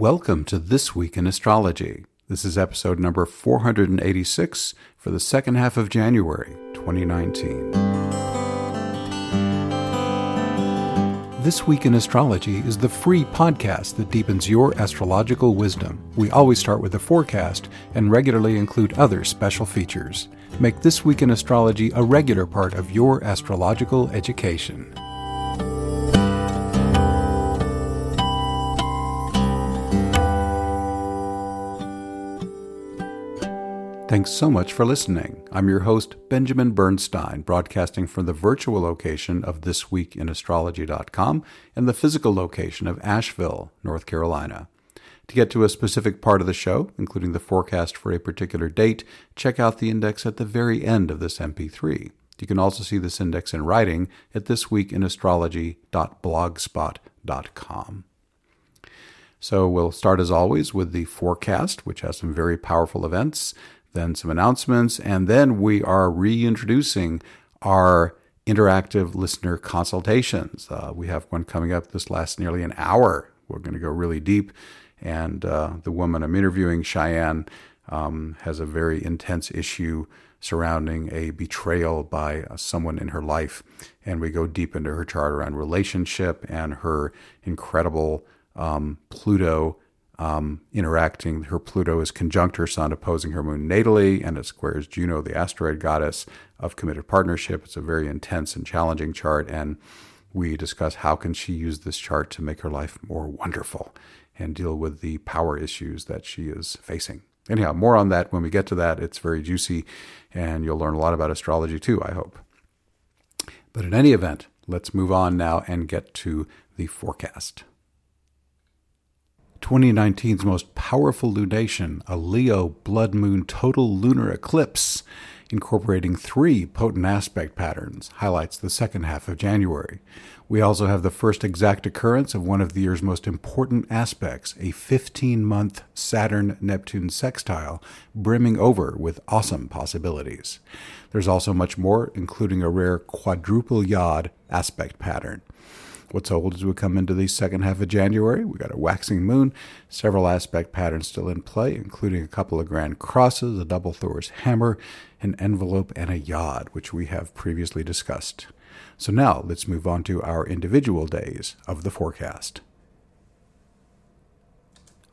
Welcome to This Week in Astrology. This is episode number 486 for the second half of January 2019. This Week in Astrology is the free podcast that deepens your astrological wisdom. We always start with a forecast and regularly include other special features. Make This Week in Astrology a regular part of your astrological education. Thanks so much for listening. I'm your host, Benjamin Bernstein, broadcasting from the virtual location of thisweekinastrology.com and the physical location of Asheville, North Carolina. To get to a specific part of the show, including the forecast for a particular date, check out the index at the very end of this MP3. You can also see this index in writing at thisweekinastrology.blogspot.com. So we'll start as always with the forecast, which has some very powerful events then some announcements, and then we are reintroducing our interactive listener consultations. Uh, we have one coming up this lasts nearly an hour. We're going to go really deep, and uh, the woman I'm interviewing, Cheyenne, um, has a very intense issue surrounding a betrayal by uh, someone in her life, and we go deep into her chart around relationship and her incredible um, Pluto um, interacting. Her Pluto is conjunct her Sun, opposing her Moon natally, and it squares Juno, the asteroid goddess of committed partnership. It's a very intense and challenging chart, and we discuss how can she use this chart to make her life more wonderful and deal with the power issues that she is facing. Anyhow, more on that when we get to that. It's very juicy, and you'll learn a lot about astrology too, I hope. But in any event, let's move on now and get to the forecast. 2019's most powerful lunation, a Leo blood moon total lunar eclipse, incorporating three potent aspect patterns, highlights the second half of January. We also have the first exact occurrence of one of the year's most important aspects, a 15 month Saturn Neptune sextile, brimming over with awesome possibilities. There's also much more, including a rare quadruple yod aspect pattern. What's old as we come into the second half of January? We got a waxing moon, several aspect patterns still in play, including a couple of grand crosses, a double Thor's hammer, an envelope, and a yod, which we have previously discussed. So now let's move on to our individual days of the forecast.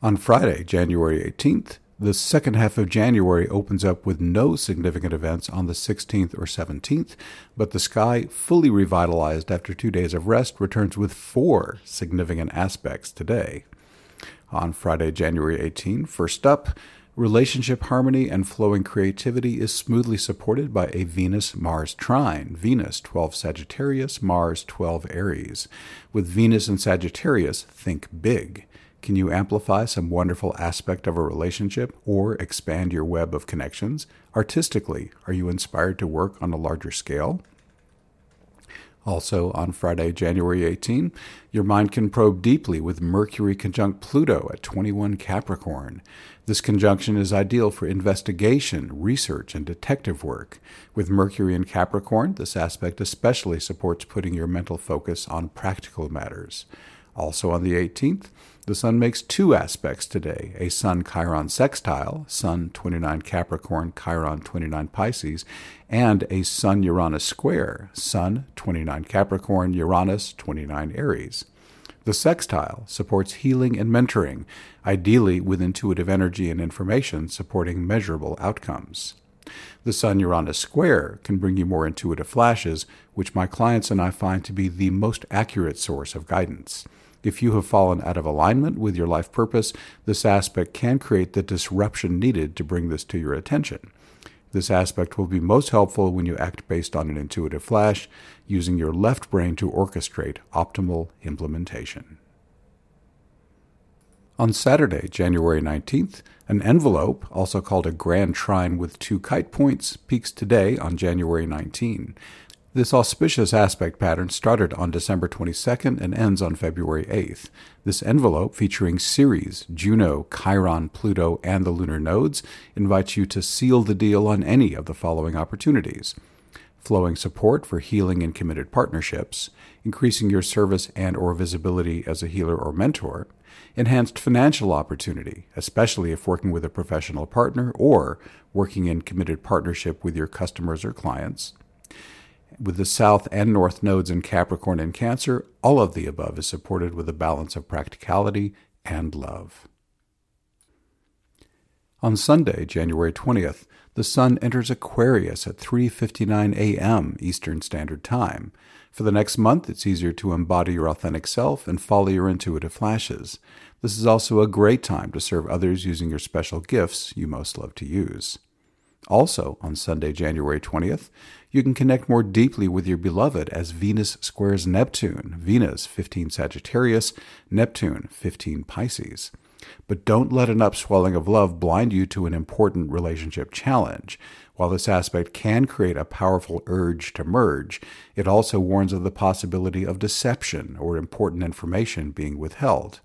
On Friday, January 18th, the second half of January opens up with no significant events on the 16th or 17th, but the sky, fully revitalized after two days of rest, returns with four significant aspects today. On Friday, January 18, first up, relationship harmony and flowing creativity is smoothly supported by a Venus Mars trine. Venus 12 Sagittarius, Mars 12 Aries. With Venus in Sagittarius, think big. Can you amplify some wonderful aspect of a relationship or expand your web of connections? Artistically, are you inspired to work on a larger scale? Also, on Friday, January 18, your mind can probe deeply with Mercury conjunct Pluto at 21 Capricorn. This conjunction is ideal for investigation, research, and detective work. With Mercury in Capricorn, this aspect especially supports putting your mental focus on practical matters. Also on the 18th, the Sun makes two aspects today a Sun Chiron sextile, Sun 29 Capricorn, Chiron 29 Pisces, and a Sun Uranus square, Sun 29 Capricorn, Uranus 29 Aries. The sextile supports healing and mentoring, ideally with intuitive energy and information supporting measurable outcomes. The Sun Uranus square can bring you more intuitive flashes, which my clients and I find to be the most accurate source of guidance. If you have fallen out of alignment with your life purpose, this aspect can create the disruption needed to bring this to your attention. This aspect will be most helpful when you act based on an intuitive flash, using your left brain to orchestrate optimal implementation. On Saturday, January 19th, an envelope, also called a grand trine with two kite points, peaks today on January 19. This auspicious aspect pattern started on December 22nd and ends on February 8th. This envelope, featuring Ceres, Juno, Chiron, Pluto, and the lunar nodes, invites you to seal the deal on any of the following opportunities flowing support for healing and committed partnerships, increasing your service and or visibility as a healer or mentor, enhanced financial opportunity, especially if working with a professional partner or working in committed partnership with your customers or clients. With the South and North nodes in Capricorn and Cancer, all of the above is supported with a balance of practicality and love. On Sunday, January 20th, the sun enters Aquarius at 3:59 a.m. Eastern Standard Time. For the next month, it's easier to embody your authentic self and follow your intuitive flashes. This is also a great time to serve others using your special gifts you most love to use. Also, on Sunday, January 20th, you can connect more deeply with your beloved as Venus squares Neptune, Venus 15 Sagittarius, Neptune 15 Pisces. But don't let an upswelling of love blind you to an important relationship challenge. While this aspect can create a powerful urge to merge, it also warns of the possibility of deception or important information being withheld.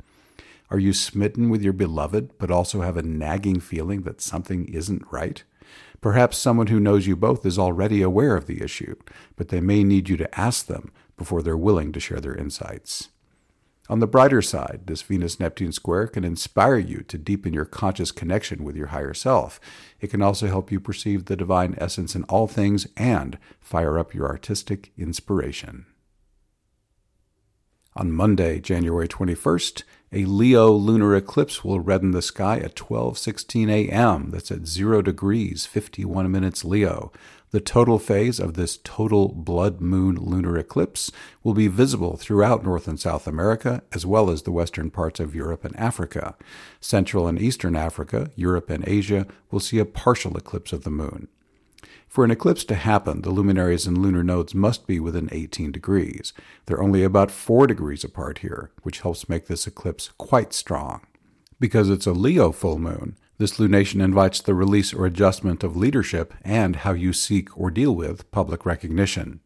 Are you smitten with your beloved, but also have a nagging feeling that something isn't right? Perhaps someone who knows you both is already aware of the issue, but they may need you to ask them before they're willing to share their insights. On the brighter side, this Venus Neptune square can inspire you to deepen your conscious connection with your higher self. It can also help you perceive the divine essence in all things and fire up your artistic inspiration. On Monday, January 21st, a Leo lunar eclipse will redden the sky at 12:16 a.m. That's at 0 degrees 51 minutes Leo. The total phase of this total blood moon lunar eclipse will be visible throughout North and South America as well as the western parts of Europe and Africa. Central and Eastern Africa, Europe and Asia will see a partial eclipse of the moon. For an eclipse to happen, the luminaries and lunar nodes must be within 18 degrees. They're only about 4 degrees apart here, which helps make this eclipse quite strong. Because it's a Leo full moon, this lunation invites the release or adjustment of leadership and how you seek or deal with public recognition.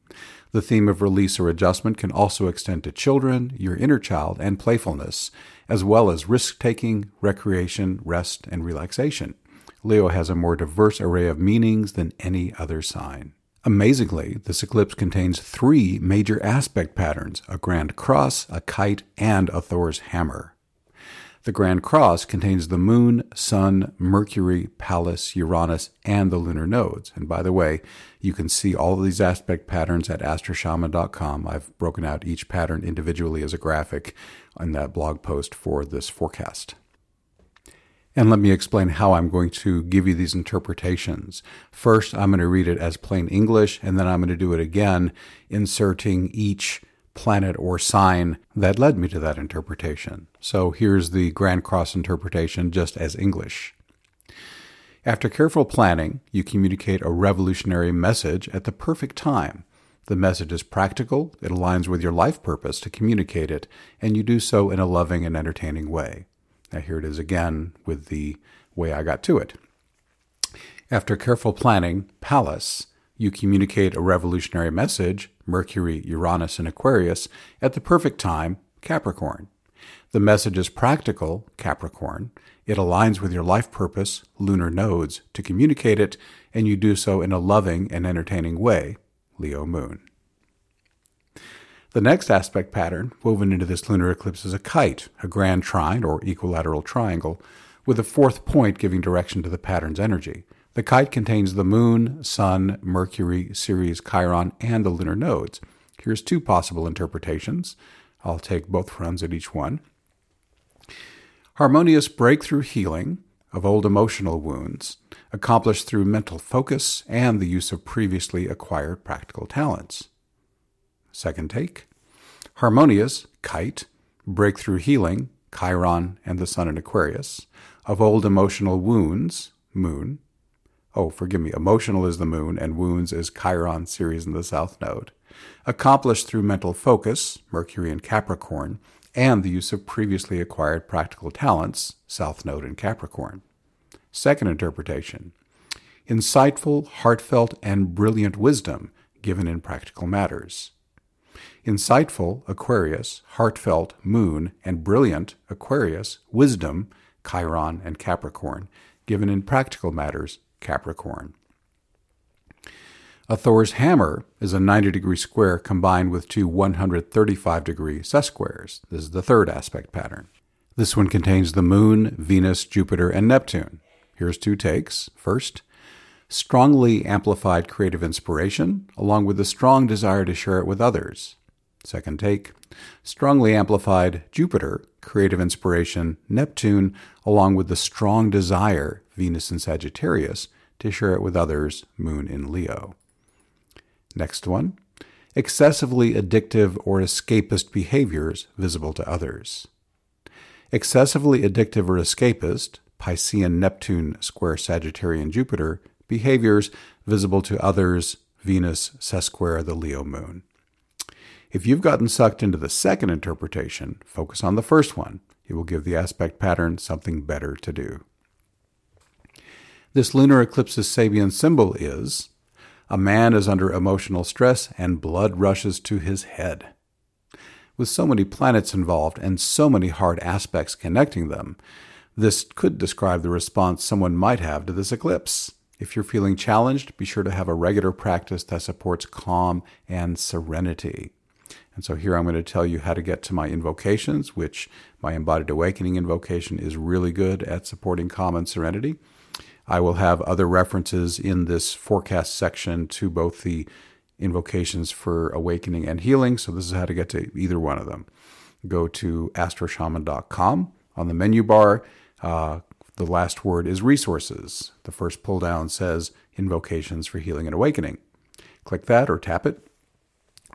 The theme of release or adjustment can also extend to children, your inner child, and playfulness, as well as risk taking, recreation, rest, and relaxation. Leo has a more diverse array of meanings than any other sign. Amazingly, this eclipse contains three major aspect patterns a grand cross, a kite, and a Thor's hammer. The Grand Cross contains the Moon, Sun, Mercury, Pallas, Uranus, and the lunar nodes. And by the way, you can see all of these aspect patterns at astroshaman.com. I've broken out each pattern individually as a graphic in that blog post for this forecast. And let me explain how I'm going to give you these interpretations. First, I'm going to read it as plain English, and then I'm going to do it again, inserting each planet or sign that led me to that interpretation. So here's the Grand Cross interpretation just as English. After careful planning, you communicate a revolutionary message at the perfect time. The message is practical, it aligns with your life purpose to communicate it, and you do so in a loving and entertaining way. Now, here it is again with the way I got to it. After careful planning, Pallas, you communicate a revolutionary message, Mercury, Uranus, and Aquarius, at the perfect time, Capricorn. The message is practical, Capricorn. It aligns with your life purpose, lunar nodes, to communicate it, and you do so in a loving and entertaining way, Leo Moon. The next aspect pattern woven into this lunar eclipse is a kite, a grand trine or equilateral triangle, with a fourth point giving direction to the pattern's energy. The kite contains the moon, sun, Mercury, Ceres, Chiron, and the lunar nodes. Here's two possible interpretations. I'll take both runs at each one. Harmonious breakthrough healing of old emotional wounds, accomplished through mental focus and the use of previously acquired practical talents. Second take. Harmonious, kite, breakthrough healing, Chiron and the Sun in Aquarius, of old emotional wounds, moon. Oh, forgive me, emotional is the moon and wounds is Chiron, Ceres in the South Node. Accomplished through mental focus, Mercury in Capricorn, and the use of previously acquired practical talents, South Node in Capricorn. Second interpretation insightful, heartfelt, and brilliant wisdom given in practical matters. Insightful, Aquarius, heartfelt, Moon, and brilliant, Aquarius, wisdom, Chiron, and Capricorn, given in practical matters, Capricorn. A Thor's hammer is a 90 degree square combined with two 135 degree sesquares. This is the third aspect pattern. This one contains the Moon, Venus, Jupiter, and Neptune. Here's two takes. First, strongly amplified creative inspiration, along with a strong desire to share it with others. Second take, strongly amplified Jupiter, creative inspiration, Neptune, along with the strong desire, Venus in Sagittarius, to share it with others, Moon in Leo. Next one, excessively addictive or escapist behaviors visible to others. Excessively addictive or escapist, Piscean Neptune square Sagittarian Jupiter, behaviors visible to others, Venus sesquare the Leo moon. If you've gotten sucked into the second interpretation, focus on the first one. It will give the aspect pattern something better to do. This lunar eclipse's Sabian symbol is a man is under emotional stress and blood rushes to his head. With so many planets involved and so many hard aspects connecting them, this could describe the response someone might have to this eclipse. If you're feeling challenged, be sure to have a regular practice that supports calm and serenity. And so here I'm going to tell you how to get to my invocations, which my embodied awakening invocation is really good at supporting calm and serenity. I will have other references in this forecast section to both the invocations for awakening and healing. So, this is how to get to either one of them. Go to astroshaman.com. On the menu bar, uh, the last word is resources. The first pull down says invocations for healing and awakening. Click that or tap it.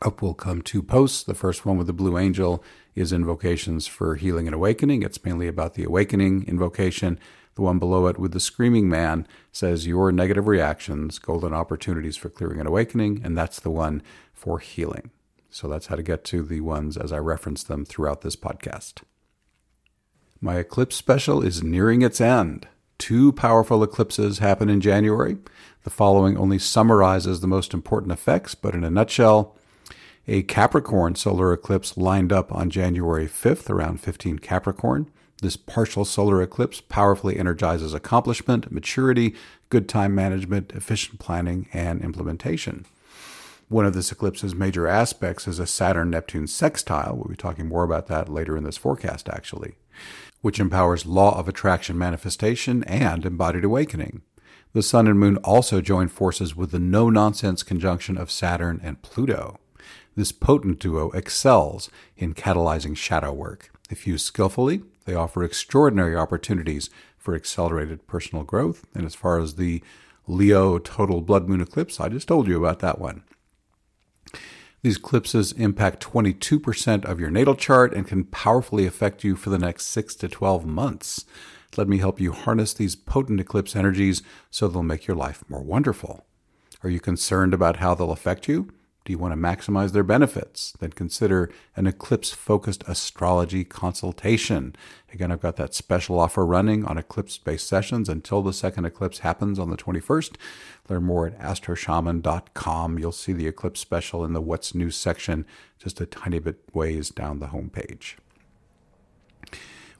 Up will come two posts. The first one with the blue angel is invocations for healing and awakening. It's mainly about the awakening invocation. The one below it with the screaming man says your negative reactions, golden opportunities for clearing and awakening, and that's the one for healing. So that's how to get to the ones as I reference them throughout this podcast. My eclipse special is nearing its end. Two powerful eclipses happen in January. The following only summarizes the most important effects, but in a nutshell, a Capricorn solar eclipse lined up on January 5th around 15 Capricorn. This partial solar eclipse powerfully energizes accomplishment, maturity, good time management, efficient planning, and implementation. One of this eclipse's major aspects is a Saturn Neptune sextile. We'll be talking more about that later in this forecast, actually, which empowers law of attraction manifestation and embodied awakening. The Sun and Moon also join forces with the no nonsense conjunction of Saturn and Pluto. This potent duo excels in catalyzing shadow work. If used skillfully, they offer extraordinary opportunities for accelerated personal growth. And as far as the Leo total blood moon eclipse, I just told you about that one. These eclipses impact 22% of your natal chart and can powerfully affect you for the next 6 to 12 months. Let me help you harness these potent eclipse energies so they'll make your life more wonderful. Are you concerned about how they'll affect you? Do you want to maximize their benefits? Then consider an eclipse focused astrology consultation. Again, I've got that special offer running on eclipse based sessions until the second eclipse happens on the 21st. Learn more at astroshaman.com. You'll see the eclipse special in the What's New section, just a tiny bit ways down the homepage.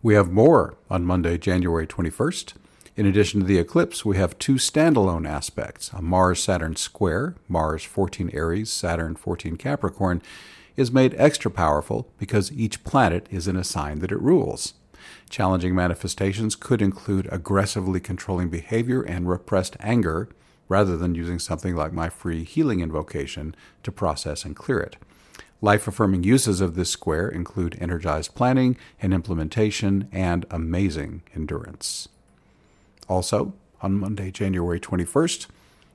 We have more on Monday, January 21st. In addition to the eclipse, we have two standalone aspects. A Mars Saturn square, Mars 14 Aries, Saturn 14 Capricorn, is made extra powerful because each planet is in a sign that it rules. Challenging manifestations could include aggressively controlling behavior and repressed anger, rather than using something like my free healing invocation to process and clear it. Life affirming uses of this square include energized planning and implementation and amazing endurance. Also, on Monday, January 21st,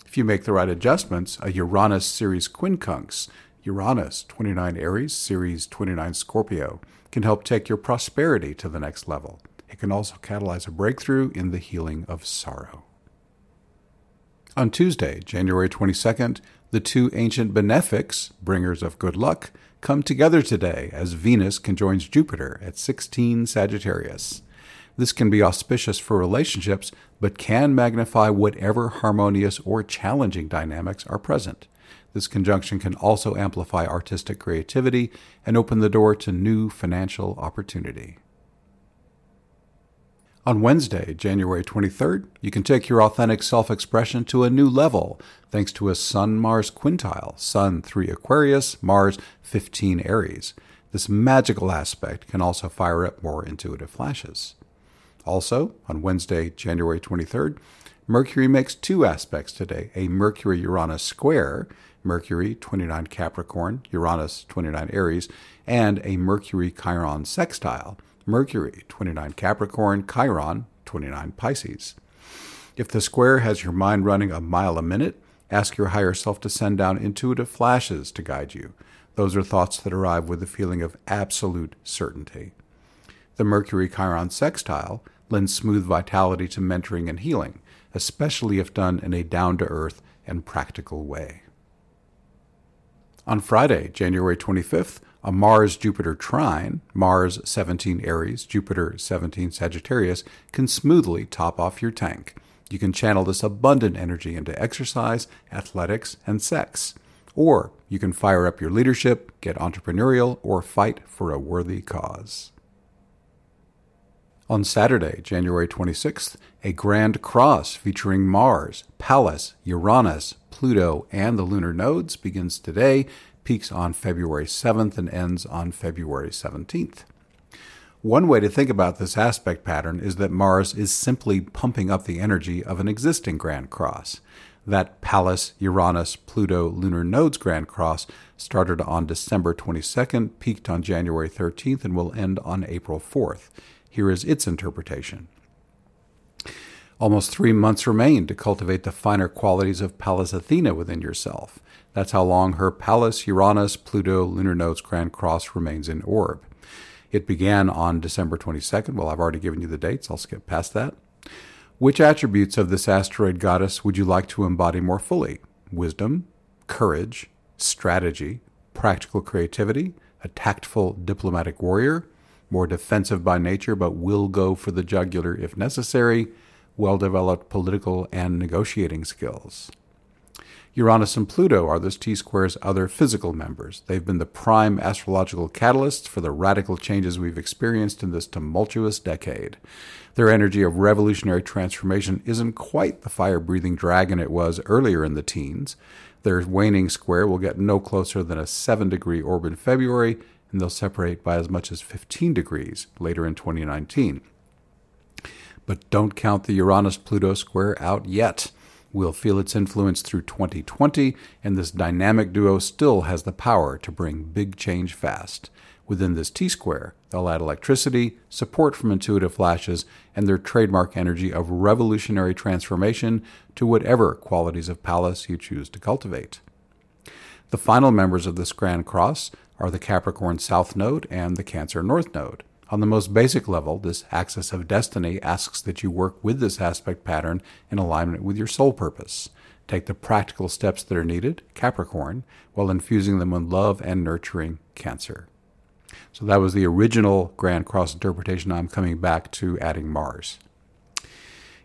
if you make the right adjustments, a Uranus Ceres quincunx, Uranus 29 Aries, Ceres 29 Scorpio, can help take your prosperity to the next level. It can also catalyze a breakthrough in the healing of sorrow. On Tuesday, January 22nd, the two ancient benefics, bringers of good luck, come together today as Venus conjoins Jupiter at 16 Sagittarius. This can be auspicious for relationships, but can magnify whatever harmonious or challenging dynamics are present. This conjunction can also amplify artistic creativity and open the door to new financial opportunity. On Wednesday, January 23rd, you can take your authentic self expression to a new level thanks to a Sun Mars quintile Sun 3 Aquarius, Mars 15 Aries. This magical aspect can also fire up more intuitive flashes. Also, on Wednesday, January 23rd, Mercury makes two aspects today a Mercury Uranus square, Mercury 29 Capricorn, Uranus 29 Aries, and a Mercury Chiron sextile, Mercury 29 Capricorn, Chiron 29 Pisces. If the square has your mind running a mile a minute, ask your higher self to send down intuitive flashes to guide you. Those are thoughts that arrive with a feeling of absolute certainty. The Mercury Chiron sextile lends smooth vitality to mentoring and healing, especially if done in a down to earth and practical way. On Friday, January 25th, a Mars Jupiter trine, Mars 17 Aries, Jupiter 17 Sagittarius, can smoothly top off your tank. You can channel this abundant energy into exercise, athletics, and sex. Or you can fire up your leadership, get entrepreneurial, or fight for a worthy cause. On Saturday, January 26th, a grand cross featuring Mars, Pallas, Uranus, Pluto, and the lunar nodes begins today, peaks on February 7th, and ends on February 17th. One way to think about this aspect pattern is that Mars is simply pumping up the energy of an existing grand cross. That Pallas, Uranus, Pluto, lunar nodes grand cross started on December 22nd, peaked on January 13th, and will end on April 4th. Here is its interpretation. Almost three months remain to cultivate the finer qualities of Pallas Athena within yourself. That's how long her Pallas, Uranus, Pluto, lunar nodes grand cross remains in orb. It began on December 22nd. Well, I've already given you the dates. I'll skip past that. Which attributes of this asteroid goddess would you like to embody more fully? Wisdom, courage, strategy, practical creativity, a tactful diplomatic warrior, more defensive by nature but will go for the jugular if necessary, well developed political and negotiating skills. Uranus and Pluto are this T square's other physical members. They've been the prime astrological catalysts for the radical changes we've experienced in this tumultuous decade. Their energy of revolutionary transformation isn't quite the fire breathing dragon it was earlier in the teens. Their waning square will get no closer than a 7 degree orb in February and they'll separate by as much as 15 degrees later in 2019. But don't count the Uranus Pluto square out yet. We'll feel its influence through 2020, and this dynamic duo still has the power to bring big change fast. Within this T square, they'll add electricity, support from intuitive flashes, and their trademark energy of revolutionary transformation to whatever qualities of Pallas you choose to cultivate. The final members of this Grand Cross are the Capricorn South Node and the Cancer North Node. On the most basic level, this axis of destiny asks that you work with this aspect pattern in alignment with your soul purpose. Take the practical steps that are needed, Capricorn, while infusing them with love and nurturing Cancer. So that was the original Grand Cross interpretation. I'm coming back to adding Mars.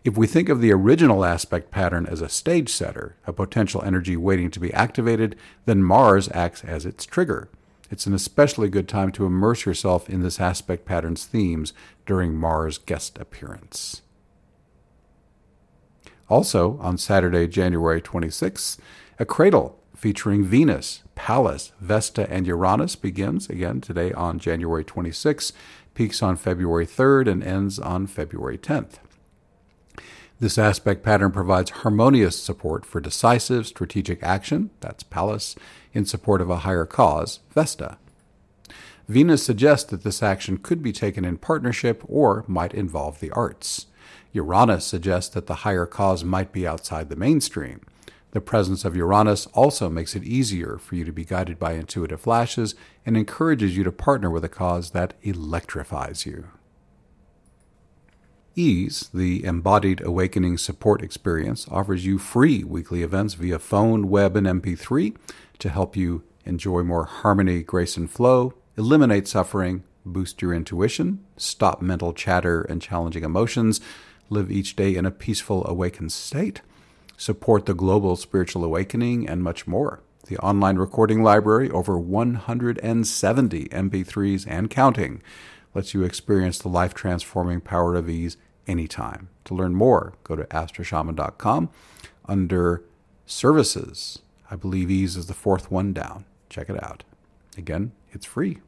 If we think of the original aspect pattern as a stage setter, a potential energy waiting to be activated, then Mars acts as its trigger. It's an especially good time to immerse yourself in this aspect pattern's themes during Mars' guest appearance. Also, on Saturday, January 26th, a cradle featuring Venus, Pallas, Vesta, and Uranus begins again today on January 26th, peaks on February 3rd, and ends on February 10th. This aspect pattern provides harmonious support for decisive strategic action, that's Pallas, in support of a higher cause, Vesta. Venus suggests that this action could be taken in partnership or might involve the arts. Uranus suggests that the higher cause might be outside the mainstream. The presence of Uranus also makes it easier for you to be guided by intuitive flashes and encourages you to partner with a cause that electrifies you. Ease, the embodied awakening support experience, offers you free weekly events via phone, web, and MP3 to help you enjoy more harmony, grace, and flow, eliminate suffering, boost your intuition, stop mental chatter and challenging emotions, live each day in a peaceful, awakened state, support the global spiritual awakening, and much more. The online recording library, over 170 MP3s and counting lets you experience the life transforming power of ease anytime. To learn more, go to astroshaman.com under services. I believe ease is the fourth one down. Check it out. Again, it's free.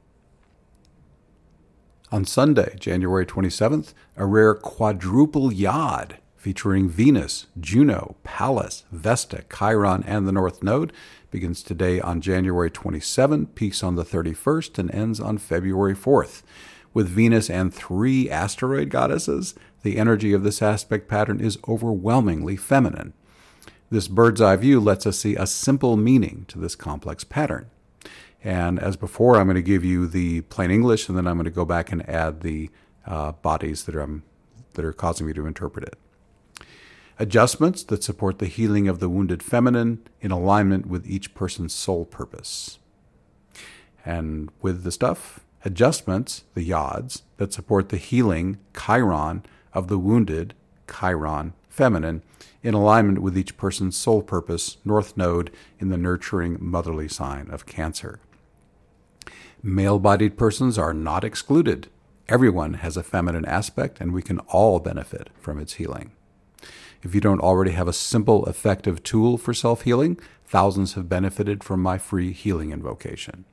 On Sunday, January 27th, a rare quadruple yod featuring Venus, Juno, Pallas, Vesta, Chiron, and the North Node begins today on January 27, peaks on the 31st, and ends on February 4th. With Venus and three asteroid goddesses, the energy of this aspect pattern is overwhelmingly feminine. This bird's eye view lets us see a simple meaning to this complex pattern. And as before, I'm going to give you the plain English, and then I'm going to go back and add the uh, bodies that are, that are causing me to interpret it. Adjustments that support the healing of the wounded feminine in alignment with each person's soul purpose. And with the stuff, adjustments, the yods, that support the healing, chiron, of the wounded, chiron, feminine, in alignment with each person's soul purpose, north node, in the nurturing motherly sign of Cancer. Male bodied persons are not excluded. Everyone has a feminine aspect, and we can all benefit from its healing. If you don't already have a simple, effective tool for self healing, thousands have benefited from my free healing invocation.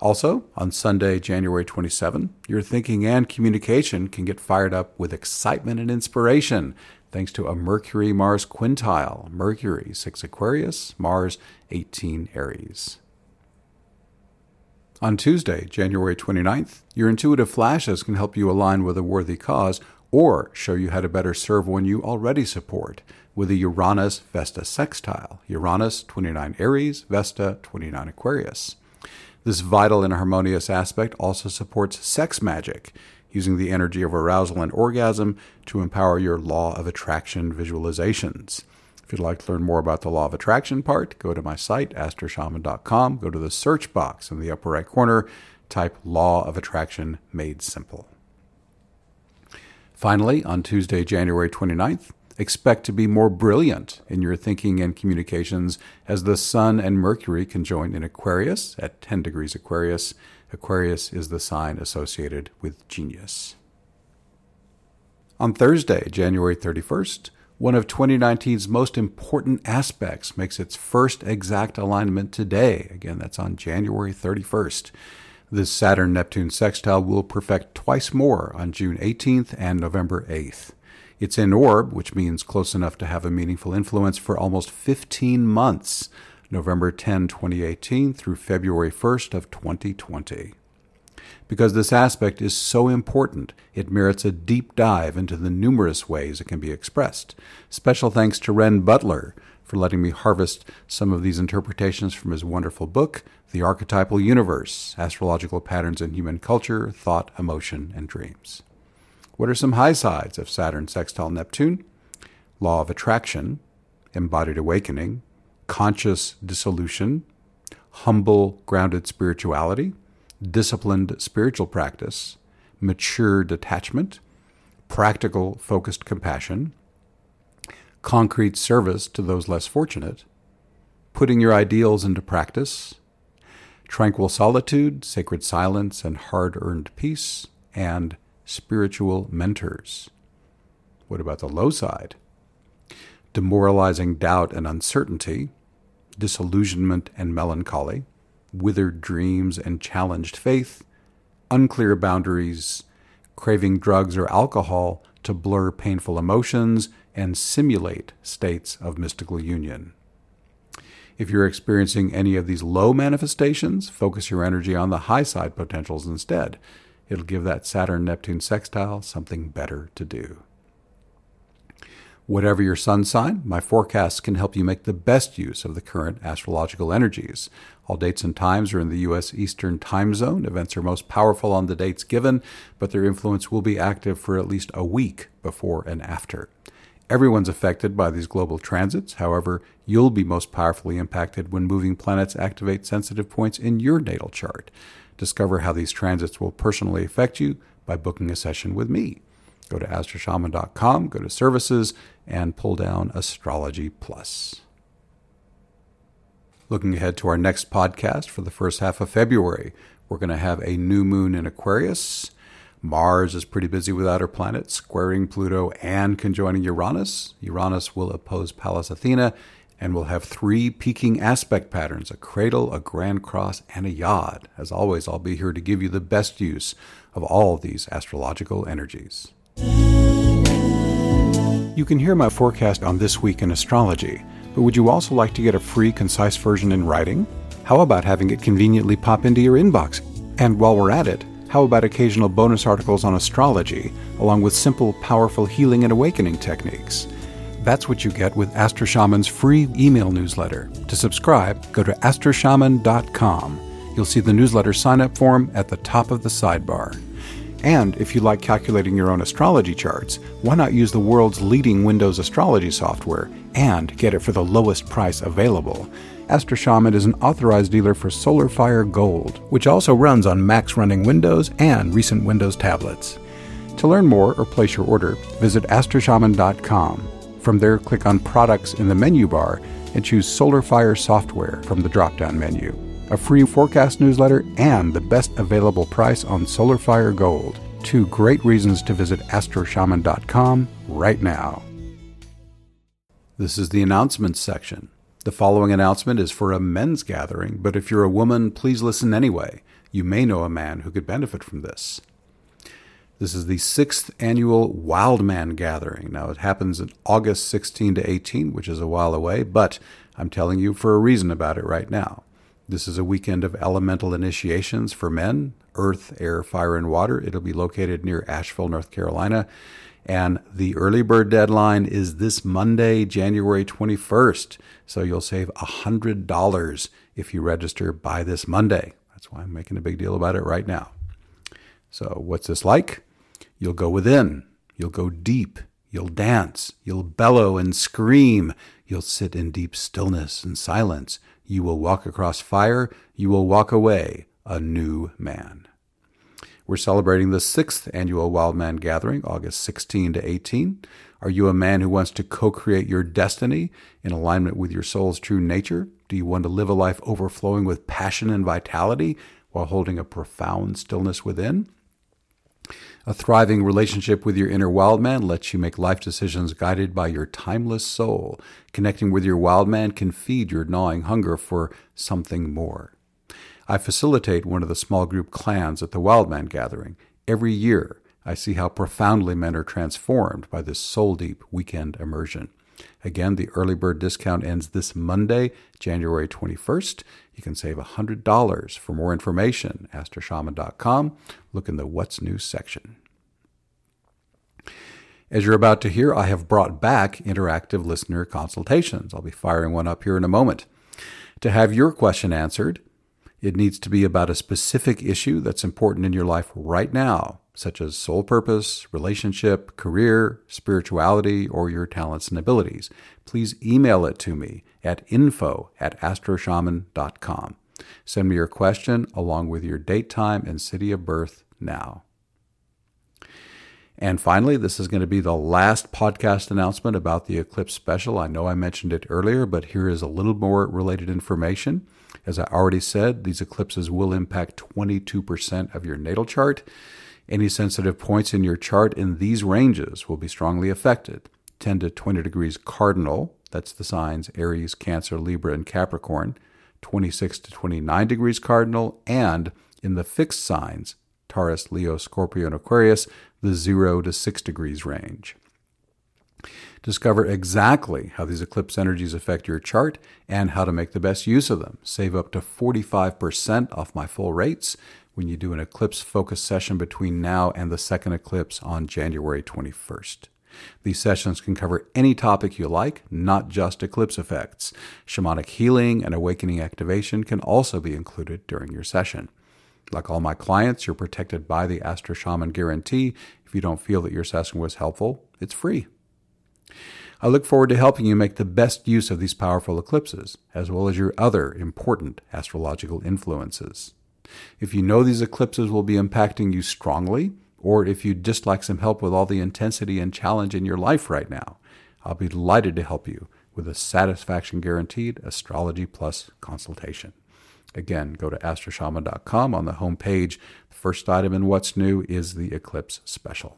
Also, on Sunday, January 27, your thinking and communication can get fired up with excitement and inspiration thanks to a Mercury Mars quintile Mercury 6 Aquarius, Mars 18 Aries. On Tuesday, January 29th, your intuitive flashes can help you align with a worthy cause or show you how to better serve one you already support with a Uranus Vesta sextile. Uranus 29 Aries, Vesta 29 Aquarius. This vital and harmonious aspect also supports sex magic, using the energy of arousal and orgasm to empower your law of attraction visualizations. If you'd like to learn more about the law of attraction part, go to my site, astroshaman.com, go to the search box in the upper right corner, type Law of Attraction Made Simple. Finally, on Tuesday, January 29th, expect to be more brilliant in your thinking and communications as the Sun and Mercury conjoin in Aquarius at 10 degrees Aquarius. Aquarius is the sign associated with genius. On Thursday, January 31st, one of 2019's most important aspects makes its first exact alignment today. Again, that's on January 31st. This Saturn Neptune sextile will perfect twice more on June 18th and November 8th. It's in orb, which means close enough to have a meaningful influence for almost 15 months, November 10, 2018 through February 1st of 2020. Because this aspect is so important, it merits a deep dive into the numerous ways it can be expressed. Special thanks to Renn Butler for letting me harvest some of these interpretations from his wonderful book, The Archetypal Universe Astrological Patterns in Human Culture, Thought, Emotion, and Dreams. What are some high sides of Saturn sextile Neptune? Law of attraction, embodied awakening, conscious dissolution, humble, grounded spirituality, disciplined spiritual practice, mature detachment, practical, focused compassion, concrete service to those less fortunate, putting your ideals into practice, tranquil solitude, sacred silence, and hard earned peace, and spiritual mentors. What about the low side? Demoralizing doubt and uncertainty, disillusionment and melancholy, withered dreams and challenged faith, unclear boundaries, craving drugs or alcohol to blur painful emotions and simulate states of mystical union. If you're experiencing any of these low manifestations, focus your energy on the high side potentials instead. It'll give that Saturn Neptune sextile something better to do. Whatever your sun sign, my forecasts can help you make the best use of the current astrological energies. All dates and times are in the U.S. Eastern Time Zone. Events are most powerful on the dates given, but their influence will be active for at least a week before and after. Everyone's affected by these global transits. However, you'll be most powerfully impacted when moving planets activate sensitive points in your natal chart. Discover how these transits will personally affect you by booking a session with me. Go to astroshaman.com, go to services, and pull down Astrology Plus. Looking ahead to our next podcast for the first half of February, we're going to have a new moon in Aquarius. Mars is pretty busy with outer planets, squaring Pluto and conjoining Uranus. Uranus will oppose Pallas Athena, And we'll have three peaking aspect patterns a cradle, a grand cross, and a yod. As always, I'll be here to give you the best use of all these astrological energies. You can hear my forecast on This Week in Astrology, but would you also like to get a free, concise version in writing? How about having it conveniently pop into your inbox? And while we're at it, how about occasional bonus articles on astrology, along with simple, powerful healing and awakening techniques? That's what you get with Astro Shaman's free email newsletter. To subscribe, go to astroshaman.com. You'll see the newsletter sign up form at the top of the sidebar. And if you like calculating your own astrology charts, why not use the world's leading Windows astrology software and get it for the lowest price available? Astro Shaman is an authorized dealer for SolarFire Gold, which also runs on Macs running Windows and recent Windows tablets. To learn more or place your order, visit astroshaman.com. From there, click on Products in the menu bar and choose SolarFire Software from the drop down menu. A free forecast newsletter and the best available price on SolarFire Gold. Two great reasons to visit astroshaman.com right now. This is the announcements section. The following announcement is for a men's gathering, but if you're a woman, please listen anyway. You may know a man who could benefit from this. This is the sixth annual Wildman Gathering. Now, it happens in August 16 to 18, which is a while away, but I'm telling you for a reason about it right now. This is a weekend of elemental initiations for men earth, air, fire, and water. It'll be located near Asheville, North Carolina. And the early bird deadline is this Monday, January 21st. So you'll save $100 if you register by this Monday. That's why I'm making a big deal about it right now. So, what's this like? You'll go within, you'll go deep, you'll dance, you'll bellow and scream, you'll sit in deep stillness and silence. You will walk across fire, you will walk away a new man. We're celebrating the sixth annual Wild Man Gathering, August 16 to 18. Are you a man who wants to co create your destiny in alignment with your soul's true nature? Do you want to live a life overflowing with passion and vitality while holding a profound stillness within? A thriving relationship with your inner wild man lets you make life decisions guided by your timeless soul. Connecting with your wild man can feed your gnawing hunger for something more. I facilitate one of the small group clans at the Wildman Gathering. Every year, I see how profoundly men are transformed by this soul deep weekend immersion. Again, the early bird discount ends this Monday, January 21st. You can save $100. For more information, astroshaman.com. Look in the What's New section. As you're about to hear, I have brought back interactive listener consultations. I'll be firing one up here in a moment. To have your question answered, it needs to be about a specific issue that's important in your life right now, such as soul purpose, relationship, career, spirituality, or your talents and abilities. Please email it to me at info at astroshaman.com. Send me your question along with your date, time, and city of birth now. And finally, this is going to be the last podcast announcement about the Eclipse Special. I know I mentioned it earlier, but here is a little more related information. As I already said, these eclipses will impact 22% of your natal chart. Any sensitive points in your chart in these ranges will be strongly affected. 10 to 20 degrees cardinal, that's the signs Aries, Cancer, Libra, and Capricorn. 26 to 29 degrees cardinal, and in the fixed signs, Taurus, Leo, Scorpio, and Aquarius, the 0 to 6 degrees range. Discover exactly how these eclipse energies affect your chart and how to make the best use of them. Save up to 45% off my full rates when you do an eclipse focus session between now and the second eclipse on January 21st. These sessions can cover any topic you like, not just eclipse effects. Shamanic healing and awakening activation can also be included during your session. Like all my clients, you're protected by the Astro Shaman guarantee. If you don't feel that your session was helpful, it's free. I look forward to helping you make the best use of these powerful eclipses, as well as your other important astrological influences. If you know these eclipses will be impacting you strongly, or if you'd just like some help with all the intensity and challenge in your life right now, I'll be delighted to help you with a satisfaction guaranteed Astrology Plus consultation. Again, go to astroshaman.com on the home page. The first item in What's New is the Eclipse Special.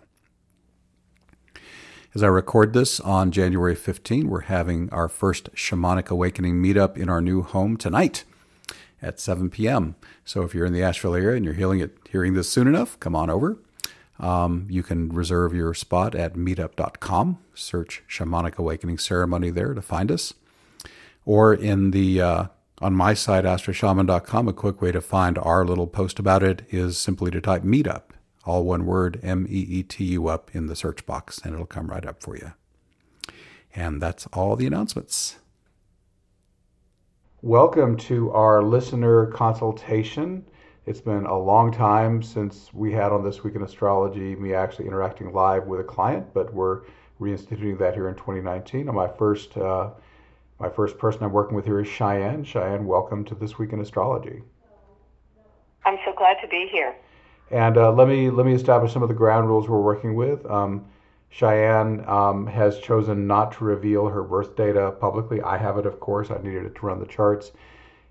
As I record this on January 15, we're having our first Shamanic Awakening meetup in our new home tonight at 7 p.m. So if you're in the Asheville area and you're hearing, it, hearing this soon enough, come on over. Um, you can reserve your spot at meetup.com. Search Shamanic Awakening Ceremony there to find us. Or in the uh, on my site, astroshaman.com, a quick way to find our little post about it is simply to type meetup all one word, M E E T U up in the search box, and it'll come right up for you. And that's all the announcements. Welcome to our listener consultation. It's been a long time since we had on This Week in Astrology me actually interacting live with a client, but we're reinstituting that here in 2019. And my first, uh, my first person I'm working with here is Cheyenne. Cheyenne, welcome to This Week in Astrology. I'm so glad to be here. And uh, let me let me establish some of the ground rules we're working with. Um, Cheyenne um, has chosen not to reveal her birth data publicly. I have it, of course. I needed it to run the charts,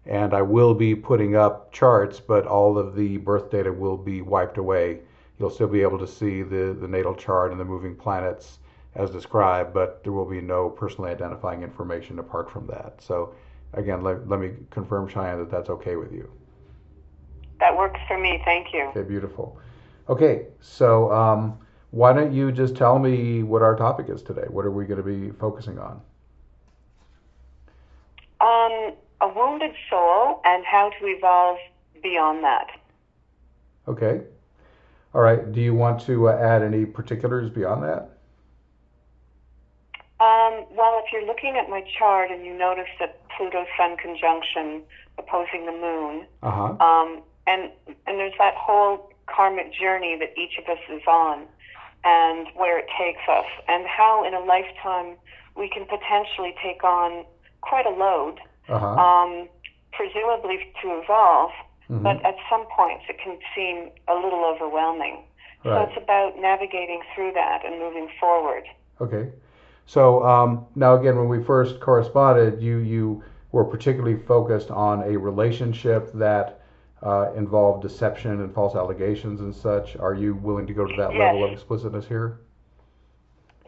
and I will be putting up charts, but all of the birth data will be wiped away. You'll still be able to see the the natal chart and the moving planets as described, but there will be no personally identifying information apart from that. So, again, let, let me confirm, Cheyenne, that that's okay with you. That works for me. Thank you. Okay, beautiful. Okay, so um, why don't you just tell me what our topic is today? What are we going to be focusing on? Um, a wounded soul and how to evolve beyond that. Okay. All right. Do you want to uh, add any particulars beyond that? Um, well, if you're looking at my chart and you notice that Pluto Sun conjunction opposing the Moon, uh-huh. um, and and there's that whole karmic journey that each of us is on and where it takes us and how in a lifetime we can potentially take on quite a load uh-huh. um, presumably to evolve mm-hmm. but at some points it can seem a little overwhelming right. so it's about navigating through that and moving forward okay so um, now again when we first corresponded you you were particularly focused on a relationship that uh, involve deception and false allegations and such. Are you willing to go to that yes. level of explicitness here?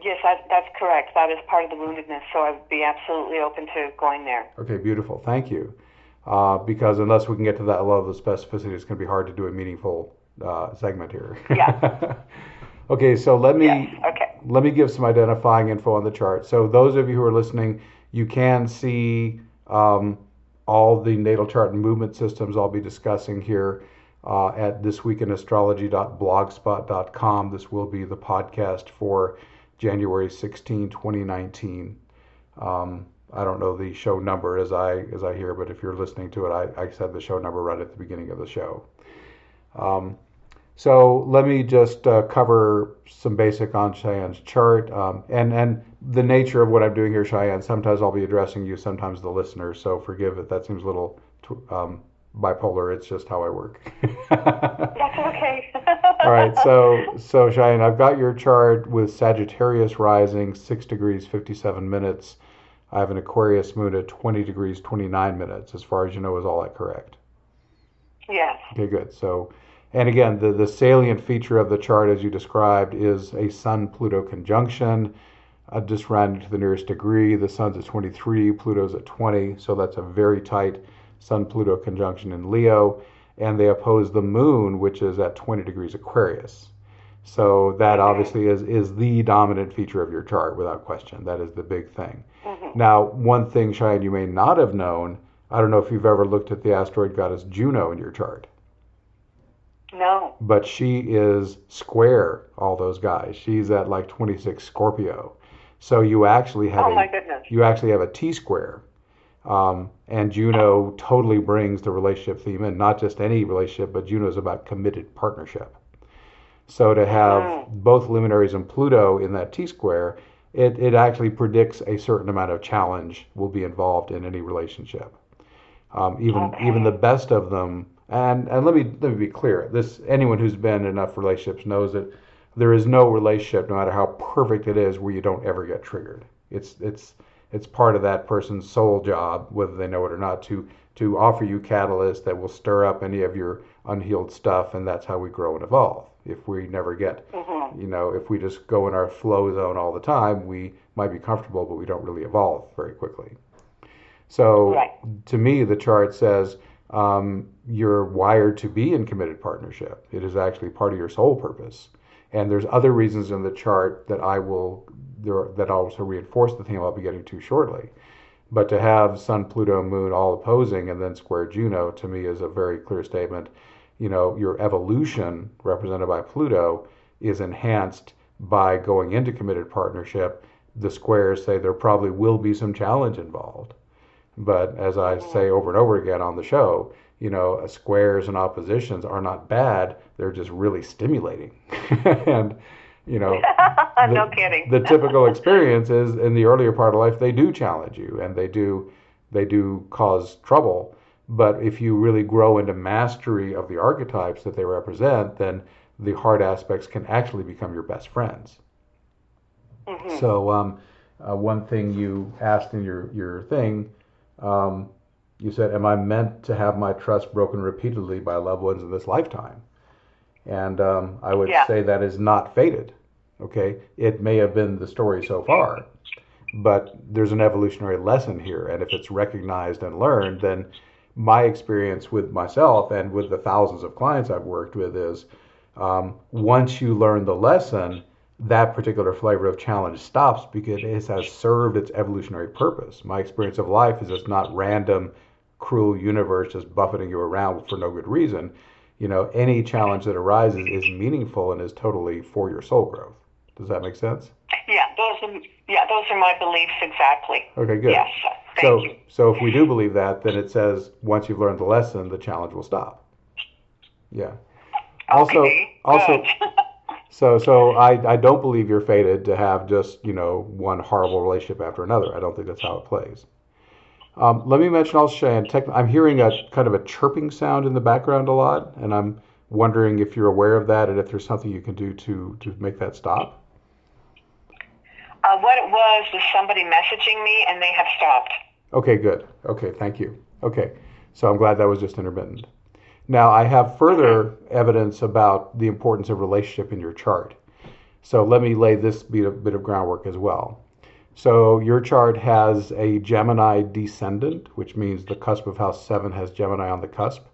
Yes, that, that's correct. That is part of the woundedness, so I'd be absolutely open to going there. Okay, beautiful. Thank you. Uh, because unless we can get to that level of specificity, it's going to be hard to do a meaningful uh, segment here. Yeah. okay, so let me yes. okay. let me give some identifying info on the chart. So those of you who are listening, you can see um, all the natal chart and movement systems I'll be discussing here uh, at thisweekinastrology.blogspot.com. This will be the podcast for January 16, 2019. Um, I don't know the show number as I as I hear, but if you're listening to it, I, I said the show number right at the beginning of the show. Um, so let me just uh, cover some basic on Cheyenne's chart um, and and the nature of what I'm doing here, Cheyenne. Sometimes I'll be addressing you, sometimes the listener. So forgive if that seems a little um, bipolar. It's just how I work. That's okay. All right. So so Cheyenne, I've got your chart with Sagittarius rising six degrees fifty seven minutes. I have an Aquarius moon at 20 degrees 29 minutes. As far as you know, is all that correct? Yes. Okay, good. So and again, the, the salient feature of the chart, as you described, is a Sun Pluto conjunction. Uh, just rounding to the nearest degree, the Sun's at 23, Pluto's at 20, so that's a very tight Sun Pluto conjunction in Leo. And they oppose the Moon, which is at 20 degrees Aquarius. So that obviously is, is the dominant feature of your chart, without question. That is the big thing. Mm-hmm. Now, one thing, Cheyenne, you may not have known I don't know if you've ever looked at the asteroid goddess Juno in your chart. No. But she is square all those guys. She's at like 26 Scorpio. So you actually have oh, a, my goodness. you actually have a T square. Um, and Juno totally brings the relationship theme in, not just any relationship, but Juno is about committed partnership. So to have mm. both luminaries and Pluto in that T square, it, it actually predicts a certain amount of challenge will be involved in any relationship. Um, even okay. even the best of them and and let me let me be clear. This anyone who's been in enough relationships knows that there is no relationship, no matter how perfect it is, where you don't ever get triggered. It's it's it's part of that person's sole job, whether they know it or not, to to offer you catalysts that will stir up any of your unhealed stuff, and that's how we grow and evolve. If we never get, mm-hmm. you know, if we just go in our flow zone all the time, we might be comfortable, but we don't really evolve very quickly. So, right. to me, the chart says um, you're wired to be in committed partnership. It is actually part of your soul purpose. And there's other reasons in the chart that I will there, that also reinforce the thing I'll be getting to shortly. But to have Sun, Pluto, Moon all opposing and then square Juno to me is a very clear statement. You know, your evolution represented by Pluto is enhanced by going into committed partnership. The squares say there probably will be some challenge involved. But as I say over and over again on the show, you know, squares and oppositions are not bad. They're just really stimulating. and you know, the, no kidding. the typical experience is in the earlier part of life they do challenge you and they do they do cause trouble. But if you really grow into mastery of the archetypes that they represent, then the hard aspects can actually become your best friends. Mm-hmm. So, um, uh, one thing you asked in your, your thing, um, you said, Am I meant to have my trust broken repeatedly by loved ones in this lifetime? And um, I would yeah. say that is not fated. Okay, it may have been the story so far, but there's an evolutionary lesson here, and if it's recognized and learned, then my experience with myself and with the thousands of clients I've worked with is um, once you learn the lesson, that particular flavor of challenge stops because it has served its evolutionary purpose. My experience of life is it's not random, cruel universe just buffeting you around for no good reason. You know, any challenge that arises is meaningful and is totally for your soul growth. Does that make sense? Yeah, those are yeah, those are my beliefs exactly. Okay, good. Yes. so you. so if we do believe that, then it says once you've learned the lesson, the challenge will stop. Yeah. Also okay, also so so I, I don't believe you're fated to have just, you know, one horrible relationship after another. I don't think that's how it plays. Um, let me mention also, Cheyenne, tech, I'm hearing a kind of a chirping sound in the background a lot, and I'm wondering if you're aware of that and if there's something you can do to, to make that stop. Uh, what it was was somebody messaging me, and they have stopped. Okay, good. Okay, thank you. Okay, so I'm glad that was just intermittent. Now, I have further evidence about the importance of relationship in your chart. So let me lay this bit of, bit of groundwork as well. So your chart has a Gemini descendant, which means the cusp of house 7 has Gemini on the cusp.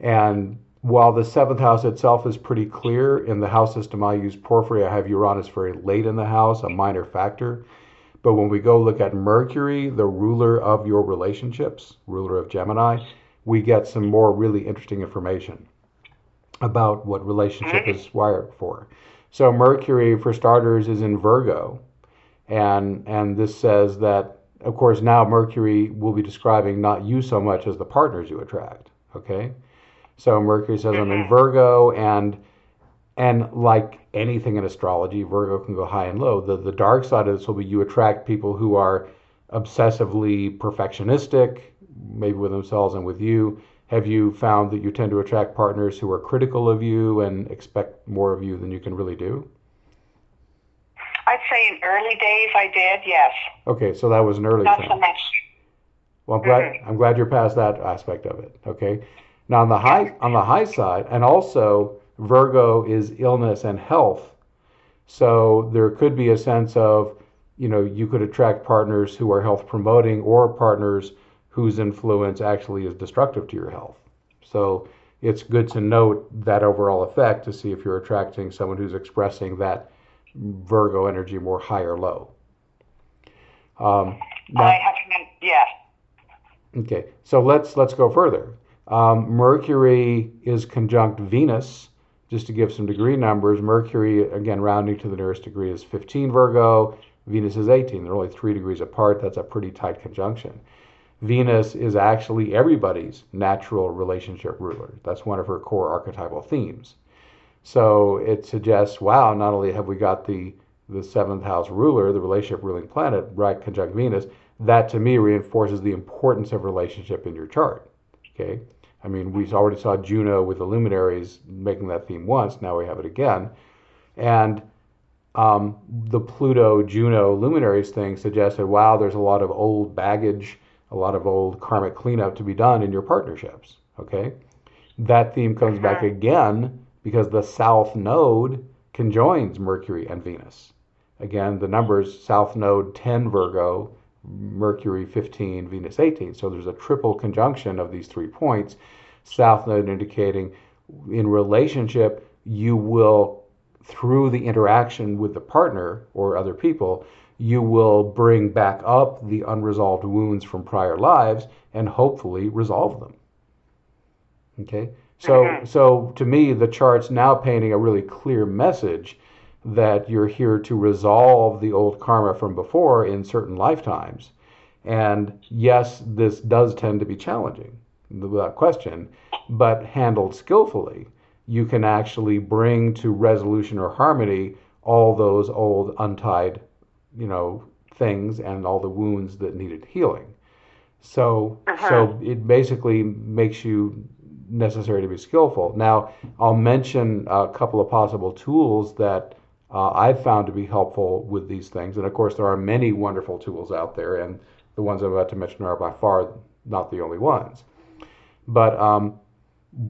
And while the seventh house itself is pretty clear, in the house system I use Porphyry, I have Uranus very late in the house, a minor factor. But when we go look at Mercury, the ruler of your relationships, ruler of Gemini, we get some more really interesting information about what relationship is wired for. So Mercury, for starters, is in Virgo, and and this says that, of course, now Mercury will be describing not you so much as the partners you attract. Okay, so Mercury says I'm in mm-hmm. Virgo, and and like anything in astrology, Virgo can go high and low. The the dark side of this will be you attract people who are obsessively perfectionistic, maybe with themselves and with you. Have you found that you tend to attract partners who are critical of you and expect more of you than you can really do? I'd say in early days I did, yes. Okay, so that was an early Not thing. so much. Well, I'm glad mm-hmm. I'm glad you're past that aspect of it. Okay. Now on the high on the high side, and also Virgo is illness and health. So there could be a sense of, you know, you could attract partners who are health promoting or partners whose influence actually is destructive to your health. So it's good to note that overall effect to see if you're attracting someone who's expressing that Virgo energy more high or low. Um, now, I have to, yeah. Okay, so let's let's go further. Um, Mercury is conjunct Venus. Just to give some degree numbers, Mercury, again, rounding to the nearest degree, is 15 Virgo. Venus is 18. They're only three degrees apart. That's a pretty tight conjunction. Venus is actually everybody's natural relationship ruler. That's one of her core archetypal themes. So it suggests, wow, not only have we got the the seventh house ruler, the relationship ruling planet, right conjunct Venus, that to me reinforces the importance of relationship in your chart. Okay. I mean, we already saw Juno with the luminaries making that theme once. Now we have it again. And um, the Pluto Juno luminaries thing suggested, wow, there's a lot of old baggage, a lot of old karmic cleanup to be done in your partnerships. Okay, that theme comes back mm-hmm. again because the south node conjoins Mercury and Venus. Again, the numbers south node 10 Virgo, Mercury 15, Venus 18. So there's a triple conjunction of these three points. South node indicating in relationship, you will, through the interaction with the partner or other people, you will bring back up the unresolved wounds from prior lives and hopefully resolve them. Okay? So, mm-hmm. so to me, the chart's now painting a really clear message that you're here to resolve the old karma from before in certain lifetimes. And yes, this does tend to be challenging, without question, but handled skillfully, you can actually bring to resolution or harmony all those old untied, you know, things and all the wounds that needed healing. So, uh-huh. so it basically makes you necessary to be skillful. Now, I'll mention a couple of possible tools that uh, I've found to be helpful with these things. And of course, there are many wonderful tools out there, and the ones I'm about to mention are by far not the only ones. But um,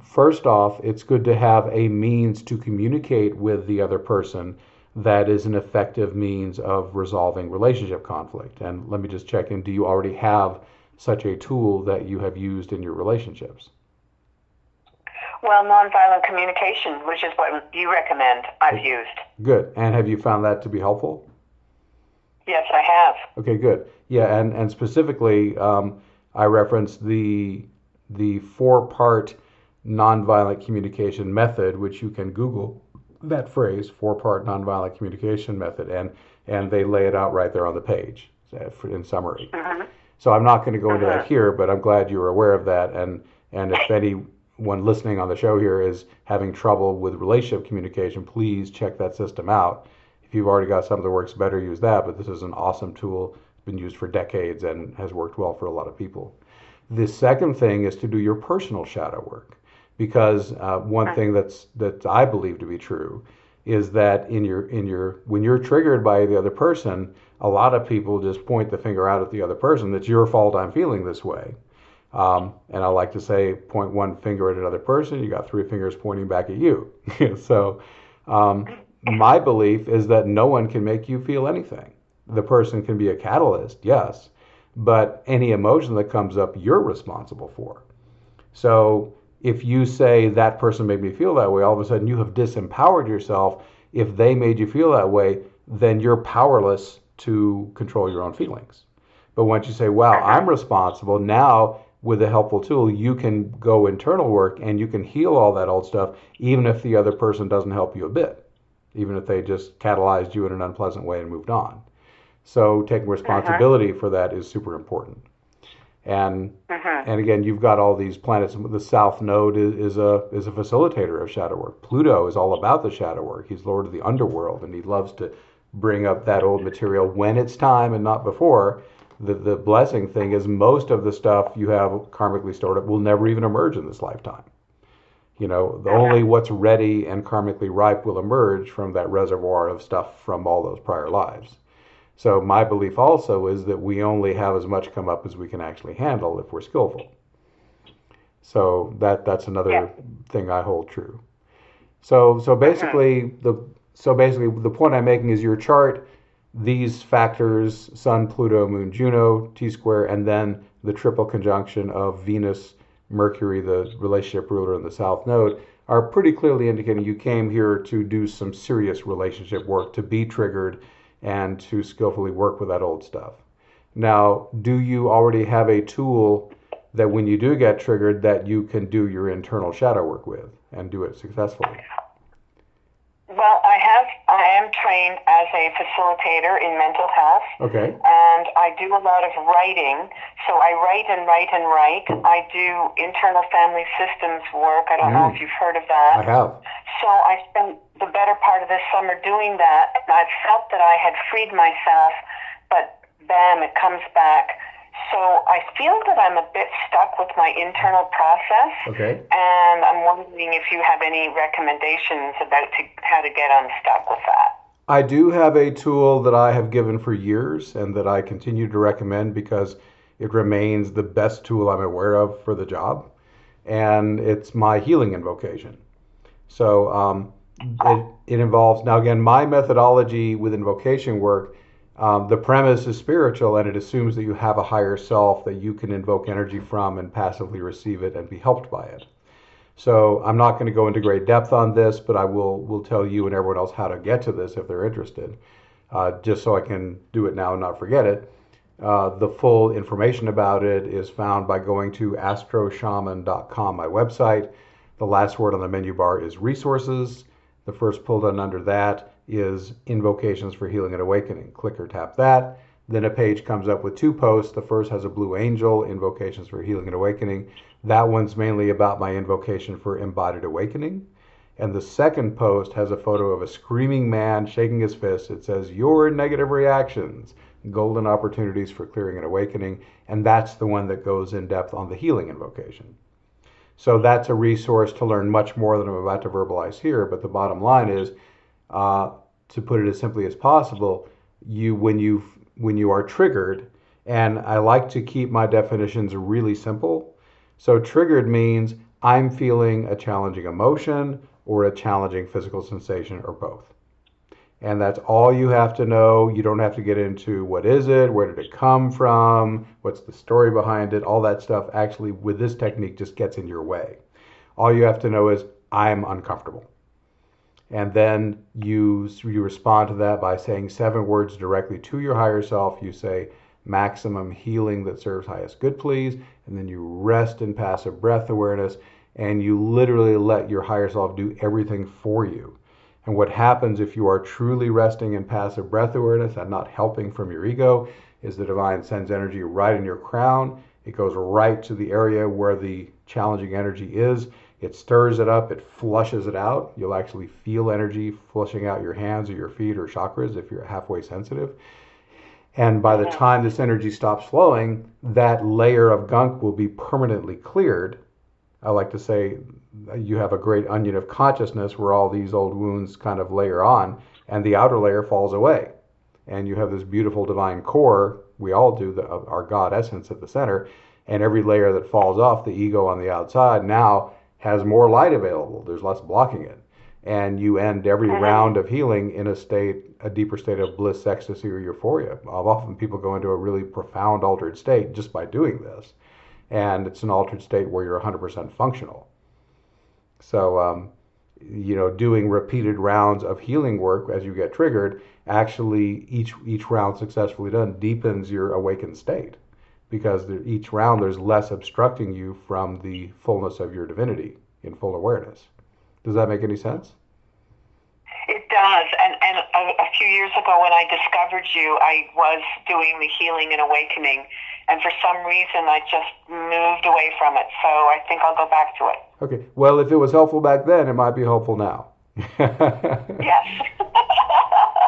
first off, it's good to have a means to communicate with the other person that is an effective means of resolving relationship conflict. And let me just check in do you already have such a tool that you have used in your relationships? Well, nonviolent communication, which is what you recommend, I've used. Good. And have you found that to be helpful? Yes, I have. Okay, good. Yeah, and and specifically, um, I referenced the the four part nonviolent communication method, which you can Google that phrase, four part nonviolent communication method, and and they lay it out right there on the page in summary. Mm-hmm. So I'm not going to go into mm-hmm. that here, but I'm glad you were aware of that. And and if anyone listening on the show here is having trouble with relationship communication, please check that system out. If you've already got something that works better, use that. But this is an awesome tool, it's been used for decades and has worked well for a lot of people. The second thing is to do your personal shadow work, because uh, one thing that's that I believe to be true is that in your in your when you're triggered by the other person, a lot of people just point the finger out at the other person. That's your fault. I'm feeling this way. Um, and I like to say, point one finger at another person, you got three fingers pointing back at you. so, um, my belief is that no one can make you feel anything. The person can be a catalyst, yes, but any emotion that comes up, you're responsible for. So, if you say that person made me feel that way, all of a sudden you have disempowered yourself. If they made you feel that way, then you're powerless to control your own feelings. But once you say, wow, I'm responsible, now with a helpful tool, you can go internal work and you can heal all that old stuff, even if the other person doesn't help you a bit, even if they just catalyzed you in an unpleasant way and moved on. So taking responsibility uh-huh. for that is super important. And uh-huh. and again, you've got all these planets. The South Node is, is a is a facilitator of shadow work. Pluto is all about the shadow work. He's Lord of the underworld, and he loves to bring up that old material when it's time and not before the, the blessing thing is most of the stuff you have karmically stored up will never even emerge in this lifetime. You know, the only what's ready and karmically ripe will emerge from that reservoir of stuff from all those prior lives. So my belief also is that we only have as much come up as we can actually handle if we're skillful. So that that's another yeah. thing I hold true. So so basically the so basically the point I'm making is your chart these factors Sun, Pluto, Moon, Juno, T square, and then the triple conjunction of Venus, Mercury, the relationship ruler in the South Node, are pretty clearly indicating you came here to do some serious relationship work, to be triggered, and to skillfully work with that old stuff. Now, do you already have a tool that when you do get triggered that you can do your internal shadow work with and do it successfully? Well, I have. I am trained as a facilitator in mental health. Okay. And I do a lot of writing. So I write and write and write. I do internal family systems work. I don't mm. know if you've heard of that. I have. So I spent the better part of this summer doing that, and I felt that I had freed myself. But bam, it comes back so I feel that I'm a bit stuck with my internal process. Okay. And I'm wondering if you have any recommendations about to, how to get unstuck with that. I do have a tool that I have given for years and that I continue to recommend because it remains the best tool I'm aware of for the job, and it's my healing invocation. So um, it, it involves, now again, my methodology with invocation work. Um, the premise is spiritual and it assumes that you have a higher self that you can invoke energy from and passively receive it and be helped by it. So I'm not going to go into great depth on this, but I will will tell you and everyone else how to get to this if they're interested, uh, just so I can do it now and not forget it. Uh, the full information about it is found by going to astroshaman.com, my website. The last word on the menu bar is resources. The first pull down under that is invocations for healing and awakening. Click or tap that. Then a page comes up with two posts. The first has a blue angel, invocations for healing and awakening. That one's mainly about my invocation for embodied awakening. And the second post has a photo of a screaming man shaking his fist. It says, Your negative reactions golden opportunities for clearing and awakening, and that's the one that goes in depth on the healing invocation. So that's a resource to learn much more than I'm about to verbalize here. But the bottom line is, uh, to put it as simply as possible, you when you when you are triggered, and I like to keep my definitions really simple. So triggered means I'm feeling a challenging emotion or a challenging physical sensation or both and that's all you have to know. You don't have to get into what is it, where did it come from, what's the story behind it. All that stuff actually with this technique just gets in your way. All you have to know is I'm uncomfortable. And then you you respond to that by saying seven words directly to your higher self. You say maximum healing that serves highest good, please, and then you rest in passive breath awareness and you literally let your higher self do everything for you and what happens if you are truly resting in passive breath awareness and not helping from your ego is the divine sends energy right in your crown. It goes right to the area where the challenging energy is. It stirs it up, it flushes it out. You'll actually feel energy flushing out your hands or your feet or chakras if you're halfway sensitive. And by the time this energy stops flowing, that layer of gunk will be permanently cleared. I like to say you have a great onion of consciousness where all these old wounds kind of layer on, and the outer layer falls away. And you have this beautiful divine core. We all do, the, our God essence at the center. And every layer that falls off, the ego on the outside, now has more light available. There's less blocking it. And you end every uh-huh. round of healing in a state, a deeper state of bliss, ecstasy, or euphoria. Often people go into a really profound altered state just by doing this. And it's an altered state where you're 100% functional. So, um, you know, doing repeated rounds of healing work as you get triggered, actually each each round successfully done deepens your awakened state, because each round there's less obstructing you from the fullness of your divinity in full awareness. Does that make any sense? It does. And, and a, a few years ago when I discovered you, I was doing the healing and awakening. And for some reason, I just moved away from it. So I think I'll go back to it. Okay. Well, if it was helpful back then, it might be helpful now. yes.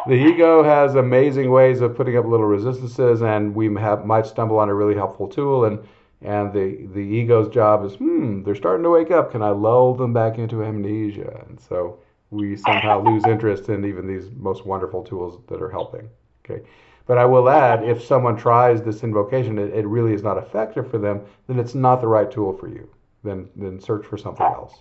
the ego has amazing ways of putting up little resistances, and we have, might stumble on a really helpful tool. And and the the ego's job is, hmm, they're starting to wake up. Can I lull them back into amnesia? And so we somehow lose interest in even these most wonderful tools that are helping. Okay. But I will add, if someone tries this invocation, it, it really is not effective for them, then it's not the right tool for you. Then, then search for something else.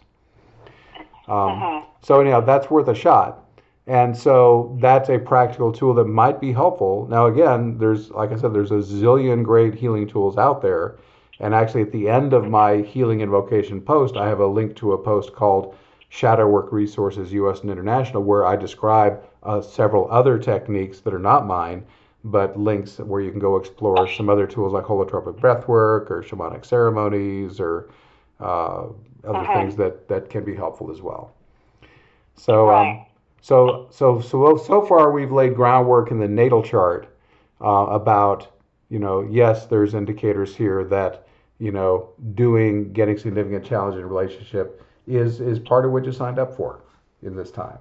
Um, mm-hmm. So anyhow, that's worth a shot. And so that's a practical tool that might be helpful. Now, again, there's, like I said, there's a zillion great healing tools out there. And actually, at the end of my healing invocation post, I have a link to a post called Shadow Work Resources US and International, where I describe uh, several other techniques that are not mine, but links where you can go explore some other tools like holotropic breathwork or shamanic ceremonies or uh, other uh-huh. things that, that can be helpful as well. So, um, so, so, so, so far we've laid groundwork in the natal chart uh, about, you know, yes, there's indicators here that, you know, doing, getting significant challenge in relationship is is part of what you signed up for in this time.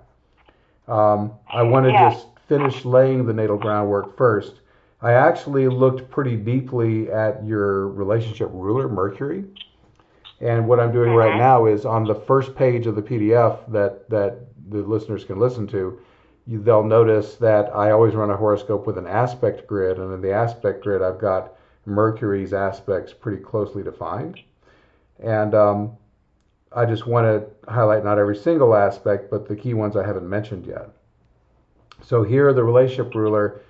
Um, I want to yeah. just finish laying the natal groundwork first. I actually looked pretty deeply at your relationship ruler, Mercury. And what I'm doing right now is on the first page of the PDF that, that the listeners can listen to, you, they'll notice that I always run a horoscope with an aspect grid. And in the aspect grid, I've got Mercury's aspects pretty closely defined. And um, I just want to highlight not every single aspect, but the key ones I haven't mentioned yet. So here, the relationship ruler,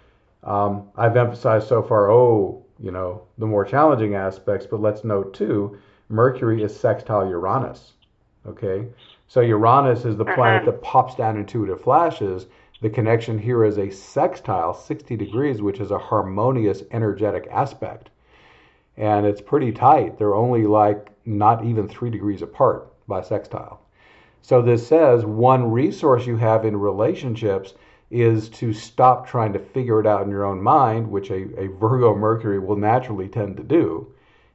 um, I've emphasized so far, oh, you know, the more challenging aspects, but let's note too, Mercury is sextile Uranus. Okay, so Uranus is the planet uh-huh. that pops down intuitive flashes. The connection here is a sextile, 60 degrees, which is a harmonious energetic aspect. And it's pretty tight. They're only like not even three degrees apart by sextile. So this says one resource you have in relationships is to stop trying to figure it out in your own mind, which a, a Virgo Mercury will naturally tend to do.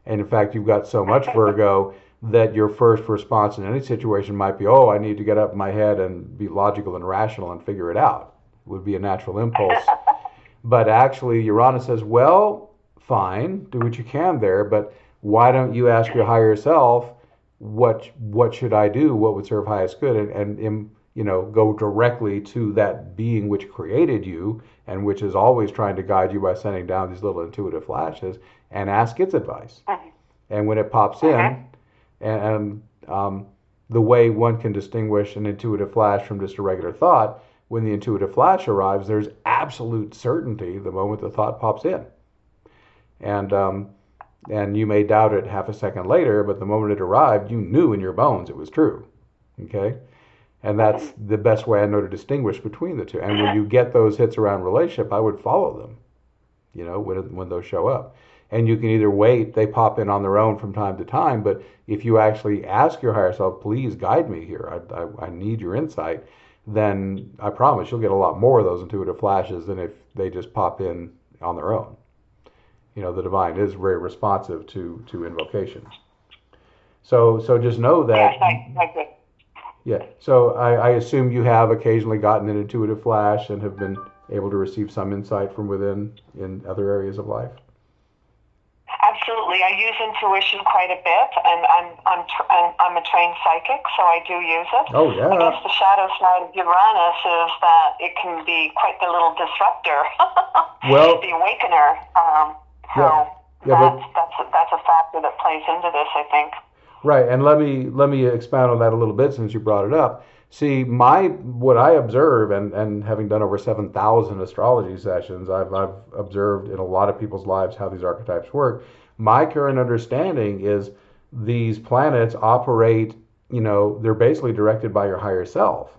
And in fact, you've got so much Virgo that your first response in any situation might be, oh, I need to get up in my head and be logical and rational and figure it out. It would be a natural impulse. but actually, Uranus says, well, fine, do what you can there, but why don't you ask your higher self, what what should I do? What would serve highest good? And, and, and you know, go directly to that being which created you and which is always trying to guide you by sending down these little intuitive flashes and ask its advice. Uh-huh. And when it pops in, uh-huh and um, the way one can distinguish an intuitive flash from just a regular thought when the intuitive flash arrives there's absolute certainty the moment the thought pops in. And um, and you may doubt it half a second later but the moment it arrived you knew in your bones it was true okay? And that's the best way i know to distinguish between the two. And when you get those hits around relationship i would follow them you know when, when those show up and you can either wait they pop in on their own from time to time but if you actually ask your higher self please guide me here. I, I, I need your insight then i promise you'll get a lot more of those intuitive flashes than if they just pop in on their own. You know the divine is very responsive to to invocation. So so just know that yeah so I, I assume you have occasionally gotten an intuitive flash and have been able to receive some insight from within in other areas of life Absolutely, I use intuition quite a bit, and I'm I'm I'm, I'm a trained psychic, so I do use it. Oh yeah. I guess the shadow side of Uranus is that it can be quite the little disruptor. well, the awakener. Um, so yeah. Yeah, that's, but, that's a, that's a factor that plays into this, I think. Right, and let me let me expound on that a little bit since you brought it up. See, my what I observe, and, and having done over seven thousand astrology sessions, I've I've observed in a lot of people's lives how these archetypes work. My current understanding is these planets operate. You know, they're basically directed by your higher self.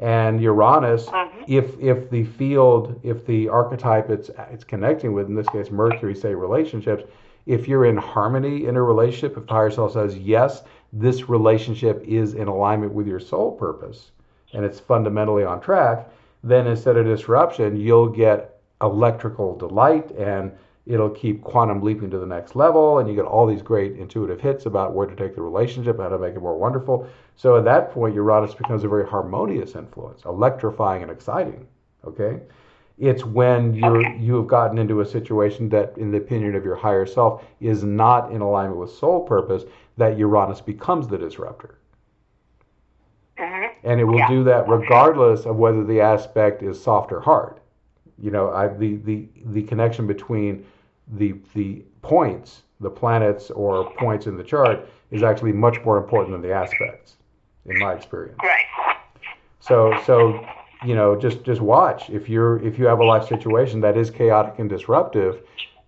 And Uranus, mm-hmm. if if the field, if the archetype it's it's connecting with, in this case Mercury, say relationships, if you're in harmony in a relationship, if the higher self says yes, this relationship is in alignment with your soul purpose and it's fundamentally on track, then instead of disruption, you'll get electrical delight and it'll keep quantum leaping to the next level and you get all these great intuitive hits about where to take the relationship how to make it more wonderful so at that point uranus becomes a very harmonious influence electrifying and exciting okay it's when you're okay. you have gotten into a situation that in the opinion of your higher self is not in alignment with soul purpose that Uranus becomes the disruptor. Mm-hmm. And it will yeah. do that regardless of whether the aspect is soft or hard. You know, I, the, the, the connection between the, the points, the planets or points in the chart, is actually much more important than the aspects, in my experience. Right. So, so you know, just just watch. If you're if you have a life situation that is chaotic and disruptive,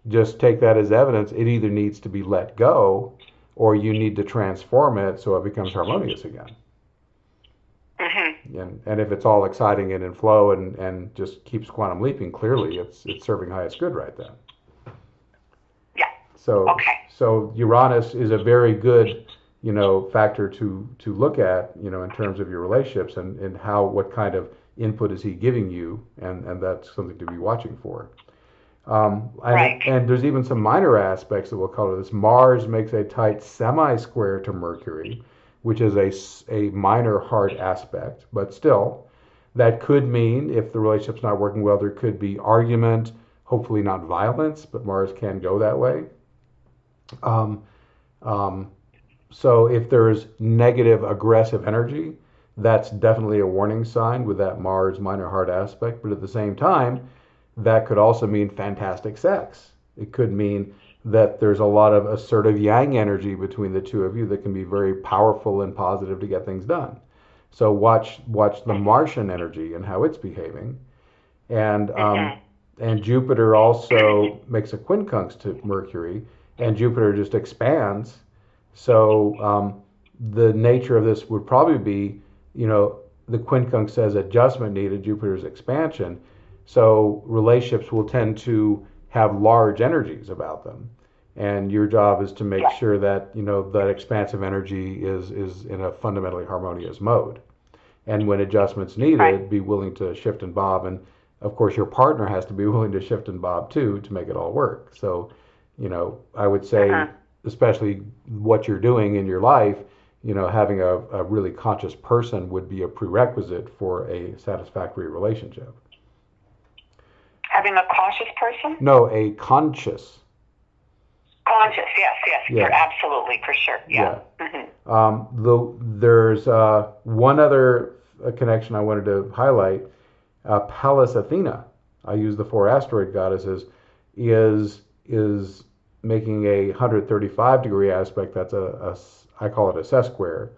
just take that as evidence. It either needs to be let go or you need to transform it so it becomes harmonious again. Mm-hmm. And, and if it's all exciting and in flow and, and just keeps quantum leaping, clearly it's it's serving highest good right then. So okay. so Uranus is a very good you know factor to to look at you know in terms of your relationships and, and how what kind of input is he giving you and and that's something to be watching for. Um, and, right. and, there's even some minor aspects that we'll color this. Mars makes a tight semi-square to Mercury, which is a, a minor hard aspect, but still, that could mean if the relationship's not working well, there could be argument, hopefully not violence, but Mars can go that way. Um, um, so if there's negative aggressive energy, that's definitely a warning sign with that Mars minor hard aspect. But at the same time, that could also mean fantastic sex. It could mean that there's a lot of assertive yang energy between the two of you that can be very powerful and positive to get things done. So watch watch the Martian energy and how it's behaving, and um, and Jupiter also makes a quincunx to Mercury, and Jupiter just expands. So um, the nature of this would probably be, you know, the quincunx says adjustment needed, Jupiter's expansion. So relationships will tend to have large energies about them. And your job is to make sure that, you know, that expansive energy is, is in a fundamentally harmonious mode. And when adjustments needed, right. be willing to shift and bob. And of course, your partner has to be willing to shift and bob too to make it all work. So, you know, I would say, uh-huh. especially what you're doing in your life, you know, having a, a really conscious person would be a prerequisite for a satisfactory relationship. Having a cautious person? No, a conscious. Conscious, yes, yes, yeah. for absolutely, for sure, yeah. yeah. Mm-hmm. Um, the, there's uh, one other connection I wanted to highlight. Uh, Pallas Athena, I use the four asteroid goddesses, is is making a 135 degree aspect. That's a, a I call it a sesquare.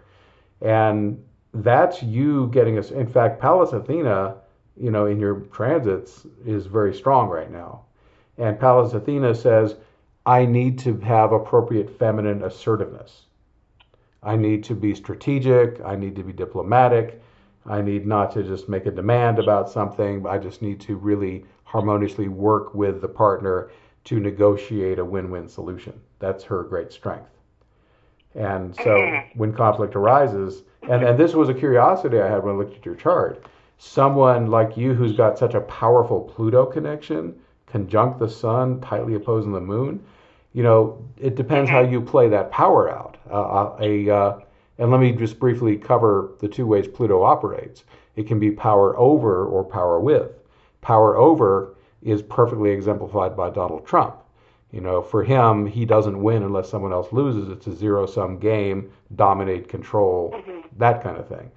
And that's you getting us. In fact, Pallas Athena, you know, in your transits is very strong right now. And Pallas Athena says, I need to have appropriate feminine assertiveness. I need to be strategic. I need to be diplomatic. I need not to just make a demand about something. I just need to really harmoniously work with the partner to negotiate a win win solution. That's her great strength. And so mm-hmm. when conflict arises, and, and this was a curiosity I had when I looked at your chart, someone like you who's got such a powerful Pluto connection, conjunct the sun, tightly opposing the moon, you know, it depends how mm-hmm. you play that power out. Uh, uh, a, uh, and let me just briefly cover the two ways Pluto operates. It can be power over or power with. Power over is perfectly exemplified by Donald Trump. You know, for him, he doesn't win unless someone else loses. It's a zero sum game, dominate, control, mm-hmm. that kind of thing.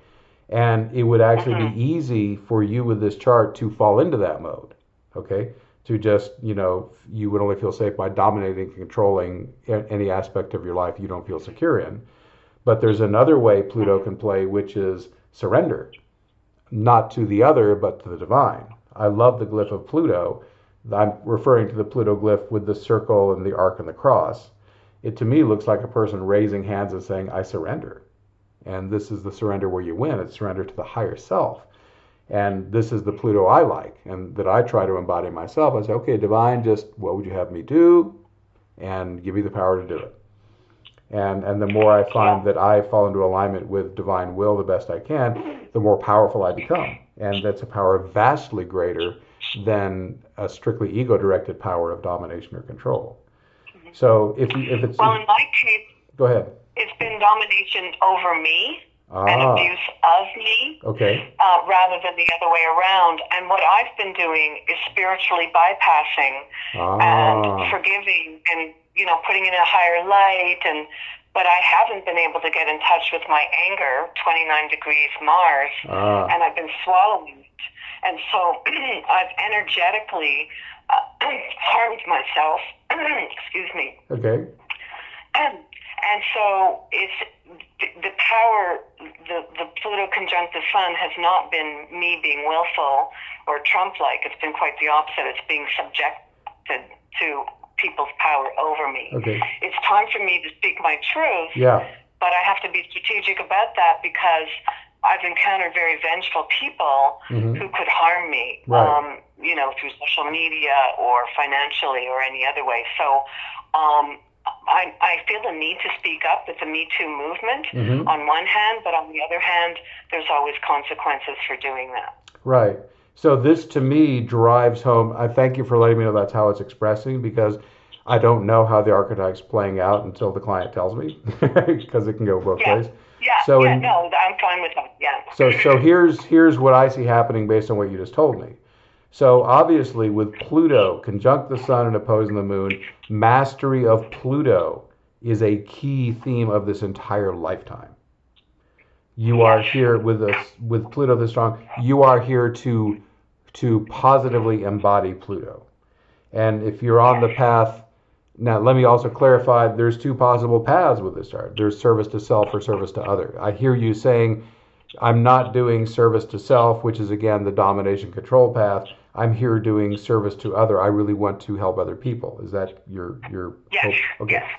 And it would actually mm-hmm. be easy for you with this chart to fall into that mode, okay? To just, you know, you would only feel safe by dominating, controlling any aspect of your life you don't feel secure in. But there's another way Pluto mm-hmm. can play, which is surrender, not to the other, but to the divine. I love the glyph of Pluto I'm referring to the Pluto glyph with the circle and the arc and the cross. It to me looks like a person raising hands and saying, I surrender. And this is the surrender where you win. It's surrender to the higher self. And this is the Pluto I like and that I try to embody myself. I say, okay, divine, just what would you have me do? And give me the power to do it. And, and the more I find that I fall into alignment with divine will the best I can, the more powerful I become. And that's a power vastly greater than a strictly ego-directed power of domination or control. So if if it's well, in my case, go ahead. It's been domination over me ah. and abuse of me, okay, uh, rather than the other way around. And what I've been doing is spiritually bypassing ah. and forgiving, and you know, putting it in a higher light and but I haven't been able to get in touch with my anger, 29 degrees Mars, ah. and I've been swallowing it. and so I've energetically uh, harmed myself. Excuse me. Okay. And, and so it's the, the power, the, the Pluto conjunct the Sun has not been me being willful or Trump like. It's been quite the opposite. It's being subjected to people's power over me. Okay. It's time for me to speak my truth. Yeah. But I have to be strategic about that because I've encountered very vengeful people mm-hmm. who could harm me, right. um, you know, through social media or financially or any other way. So um, I, I feel the need to speak up with the Me Too movement mm-hmm. on one hand, but on the other hand, there's always consequences for doing that. Right. So this to me drives home. I thank you for letting me know that's how it's expressing because I don't know how the archetype's playing out until the client tells me because it can go both yeah. ways. Yeah, so yeah, in, no, I'm fine with that. Yeah. So so here's here's what I see happening based on what you just told me. So obviously, with Pluto conjunct the Sun and opposing the Moon, mastery of Pluto is a key theme of this entire lifetime. You are here with us with Pluto the strong. You are here to to positively embody Pluto, and if you're on the path Now, let me also clarify there's two possible paths with this chart there's service to self or service to other. I hear you saying, I'm not doing service to self, which is again the domination control path. I'm here doing service to other. I really want to help other people. Is that your your yes. hope? Okay. Yes.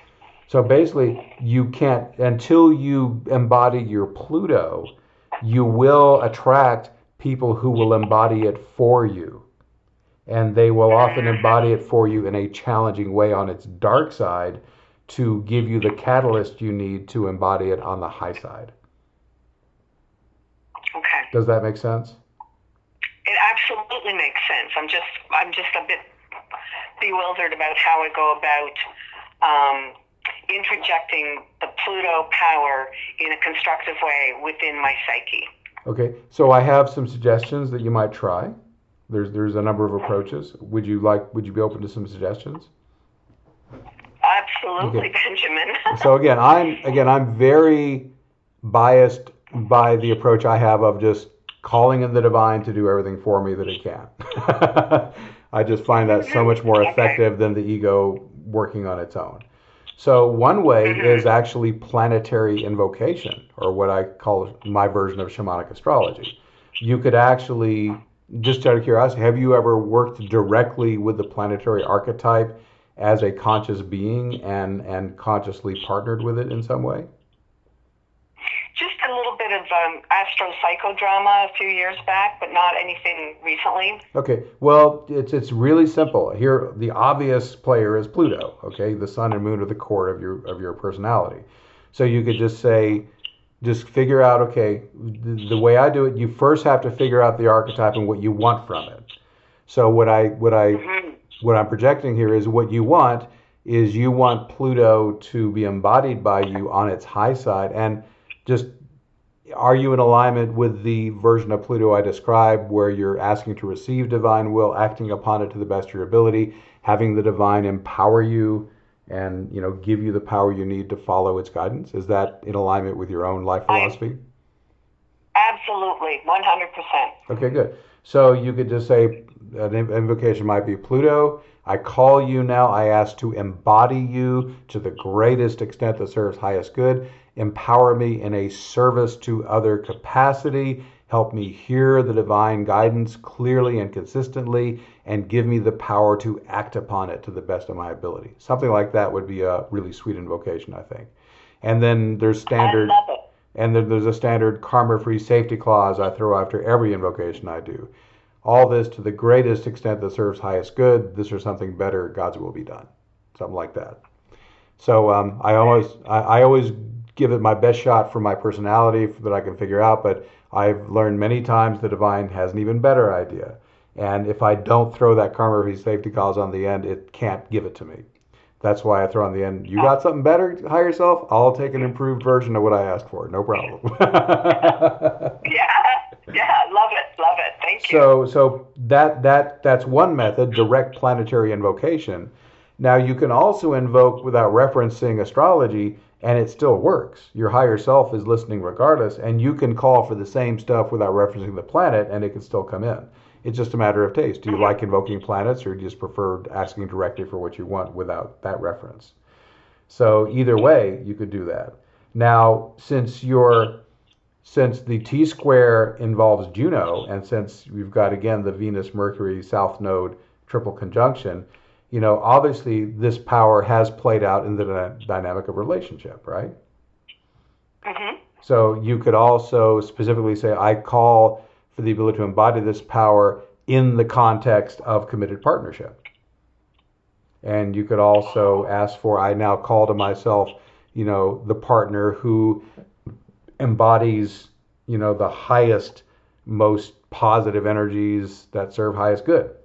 So basically, you can't until you embody your Pluto, you will attract people who will embody it for you. And they will often embody it for you in a challenging way on its dark side to give you the catalyst you need to embody it on the high side. Okay. Does that make sense? It absolutely makes sense. I'm just I'm just a bit bewildered about how I go about um, interjecting the Pluto power in a constructive way within my psyche. Okay, so I have some suggestions that you might try. There's there's a number of approaches. Would you like? Would you be open to some suggestions? Absolutely, okay. Benjamin. so again, I'm again I'm very biased by the approach I have of just calling in the divine to do everything for me that it can. I just find that so mm-hmm. much more effective than the ego working on its own. So one way mm-hmm. is actually planetary invocation, or what I call my version of shamanic astrology. You could actually, just out of curiosity, have you ever worked directly with the planetary archetype as a conscious being and and consciously partnered with it in some way? Just a little bit of um, astro psychodrama a few years back, but not anything recently. Okay, well, it's it's really simple. Here, the obvious player is Pluto. Okay, the sun and moon are the core of your of your personality. So you could just say, just figure out. Okay, the, the way I do it, you first have to figure out the archetype and what you want from it. So what I what I mm-hmm. what I'm projecting here is what you want is you want Pluto to be embodied by you on its high side and just are you in alignment with the version of Pluto I described where you're asking to receive divine will, acting upon it to the best of your ability, having the divine empower you and, you know, give you the power you need to follow its guidance? Is that in alignment with your own life philosophy? absolutely, 100%. Okay, good. So you could just say an invocation might be Pluto, I call you now. I ask to embody you to the greatest extent that serves highest good empower me in a service to other capacity, help me hear the divine guidance clearly and consistently, and give me the power to act upon it to the best of my ability. Something like that would be a really sweet invocation, I think. And then there's standard. And then there's a standard karma free safety clause I throw after every invocation I do. All this to the greatest extent that serves highest good. This or something better, God's will be done. Something like that. So um, I always I, I always give it my best shot for my personality that I can figure out. But I've learned many times the divine has an even better idea. And if I don't throw that karma free safety clause on the end, it can't give it to me. That's why I throw on the end. You got something better higher yourself? I'll take an improved version of what I asked for. No problem. yeah, yeah, love it, love it. Thank you. So, so that that that's one method, direct planetary invocation. Now you can also invoke without referencing astrology and it still works. Your higher self is listening regardless, and you can call for the same stuff without referencing the planet, and it can still come in. It's just a matter of taste. Do you like invoking planets, or do you just prefer asking directly for what you want without that reference? So either way, you could do that. Now, since your since the T square involves Juno, and since we've got again the Venus Mercury South Node triple conjunction, you know, obviously this power has played out in the dynamic of relationship, right? Mm-hmm. So you could also specifically say, I call for the ability to embody this power in the context of committed partnership. And you could also ask for, I now call to myself, you know, the partner who embodies, you know, the highest, most positive energies that serve highest good.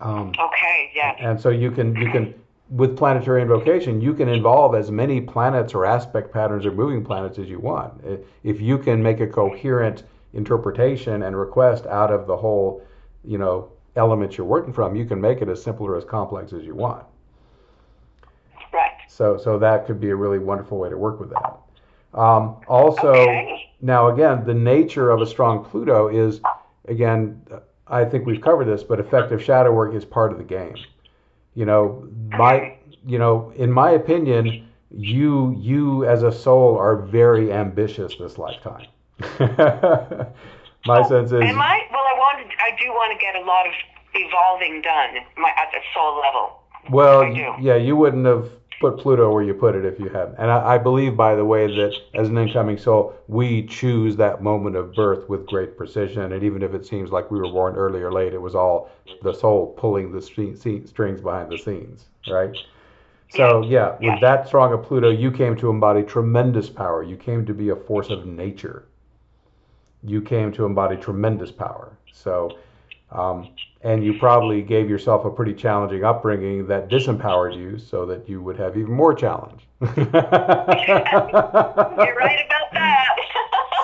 Um, okay, yeah. And so you can you can with planetary invocation, you can involve as many planets or aspect patterns or moving planets as you want. If you can make a coherent interpretation and request out of the whole, you know, elements you're working from, you can make it as simple or as complex as you want. Right. So so that could be a really wonderful way to work with that. Um, also, okay. now again, the nature of a strong Pluto is again I think we've covered this, but effective shadow work is part of the game. You know, my you know, in my opinion, you you as a soul are very ambitious this lifetime. my oh, sense is. Am I? Well, I wanted. I do want to get a lot of evolving done my, at the soul level. Well, yeah, you wouldn't have put Pluto where you put it if you hadn't. And I, I, believe, by the way, that as an incoming soul, we choose that moment of birth with great precision. And even if it seems like we were born early or late, it was all the soul pulling the strings behind the scenes, right? So yeah, with that strong of Pluto, you came to embody tremendous power. You came to be a force of nature. You came to embody tremendous power. So um, and you probably gave yourself a pretty challenging upbringing that disempowered you so that you would have even more challenge. You're right about that.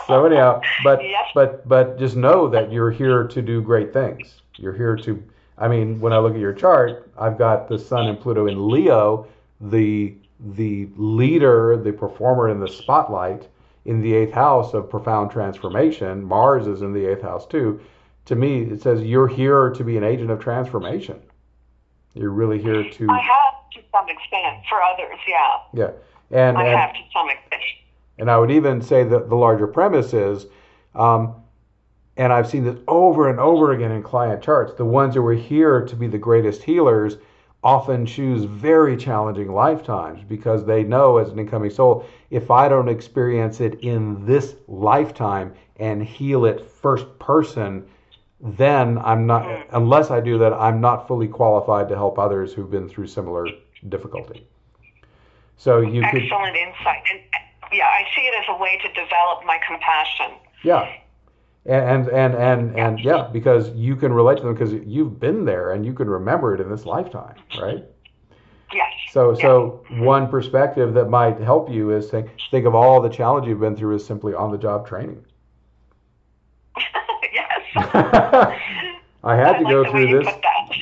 so anyhow, but yes. but but just know that you're here to do great things. You're here to I mean, when I look at your chart, I've got the sun and Pluto in Leo, the the leader, the performer in the spotlight in the eighth house of profound transformation. Mars is in the eighth house too to me, it says you're here to be an agent of transformation. You're really here to. I have to some extent for others, yeah. Yeah, and I and, have to some extent. And I would even say that the larger premise is, um, and I've seen this over and over again in client charts. The ones who are here to be the greatest healers often choose very challenging lifetimes because they know as an incoming soul, if I don't experience it in this lifetime and heal it first person then I'm not, mm. unless I do that, I'm not fully qualified to help others who've been through similar difficulty. So you Excellent could. Excellent insight. And yeah, I see it as a way to develop my compassion. Yeah. And, and, and, and, yeah, because you can relate to them because you've been there and you can remember it in this lifetime, right? Yes. So, so one perspective that might help you is think, think of all the challenge you've been through as simply on the job training. I had I to like go through this.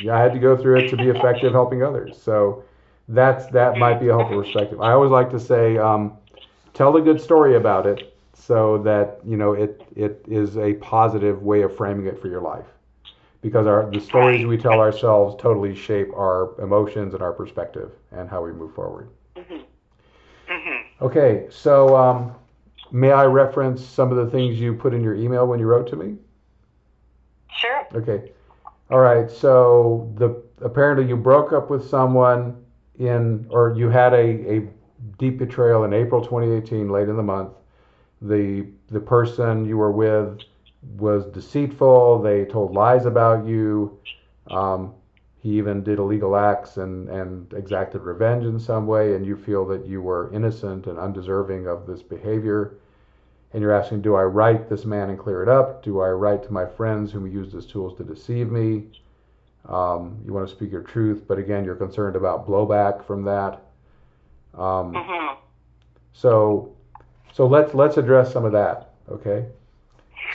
I had to go through it to be effective helping others. So that's that might be a helpful perspective. I always like to say, um, tell a good story about it, so that you know it it is a positive way of framing it for your life. Because our the stories we tell ourselves totally shape our emotions and our perspective and how we move forward. Mm-hmm. Mm-hmm. Okay, so um, may I reference some of the things you put in your email when you wrote to me? Sure. Okay. All right. So the apparently you broke up with someone in, or you had a, a deep betrayal in April 2018, late in the month. The the person you were with was deceitful. They told lies about you. Um, he even did illegal acts and, and exacted revenge in some way, and you feel that you were innocent and undeserving of this behavior and you're asking, do I write this man and clear it up? Do I write to my friends whom he used as tools to deceive me? Um, you want to speak your truth, but again, you're concerned about blowback from that. Um, mm-hmm. So, so let's let's address some of that. Okay.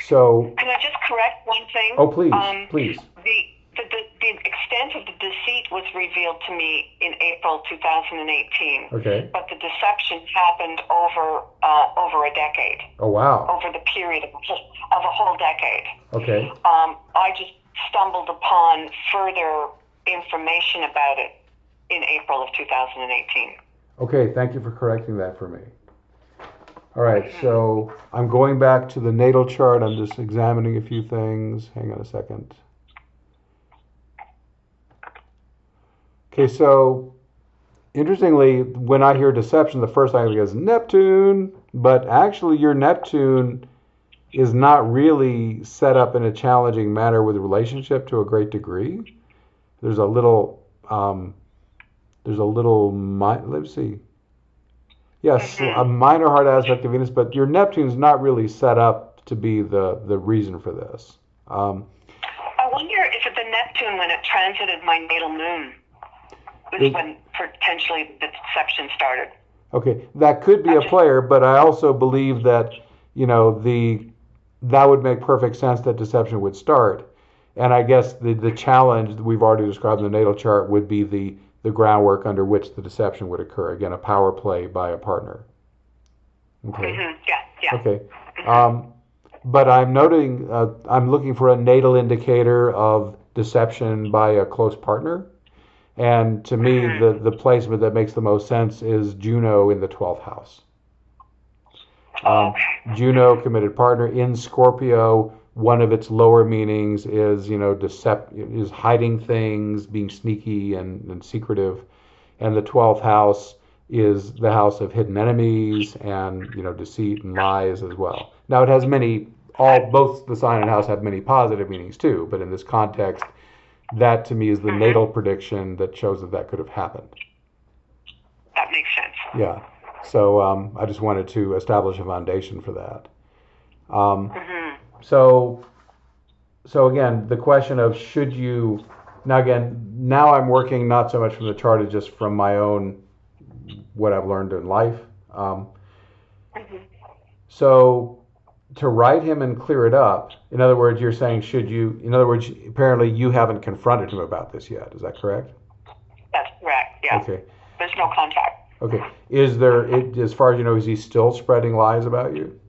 So. Can I just correct one thing? Oh, please, um, please. The the, the, the extent of the deceit was revealed to me in April 2018. Okay. But the deception happened over uh, over a decade. Oh wow. Over the period of, of a whole decade. Okay. Um, I just stumbled upon further information about it in April of 2018. Okay, thank you for correcting that for me. All right, mm-hmm. so I'm going back to the natal chart. I'm just examining a few things. Hang on a second. Okay, so interestingly, when I hear deception, the first thing I think is Neptune, but actually, your Neptune is not really set up in a challenging manner with relationship to a great degree. There's a little, um, there's a little, let's see. Yes, mm-hmm. a minor hard aspect of Venus, but your Neptune's not really set up to be the, the reason for this. Um, I wonder if it's the Neptune, when it transited my natal moon, is when potentially the deception started. Okay, that could be a player, but I also believe that you know the that would make perfect sense that deception would start. And I guess the the challenge that we've already described in the natal chart would be the the groundwork under which the deception would occur. Again, a power play by a partner. Okay. Mm-hmm. Yeah. Yeah. Okay. Mm-hmm. Um, but I'm noting, uh, I'm looking for a natal indicator of deception by a close partner. And to me, mm-hmm. the, the placement that makes the most sense is Juno in the 12th house. Um, Juno, committed partner in Scorpio. One of its lower meanings is, you know, decept is hiding things, being sneaky and, and secretive. And the 12th house is the house of hidden enemies and, you know, deceit and lies as well. Now, it has many, all, both the sign and house have many positive meanings too, but in this context, that to me is the mm-hmm. natal prediction that shows that that could have happened. That makes sense. Yeah. So um, I just wanted to establish a foundation for that. Um, mm-hmm. So, so again, the question of should you now again now I'm working not so much from the chart as just from my own what I've learned in life. Um, mm-hmm. So to write him and clear it up. In other words, you're saying should you? In other words, apparently you haven't confronted him about this yet. Is that correct? That's correct. Yeah. Okay. There's no contact. Okay. Is there, it, as far as you know, is he still spreading lies about you?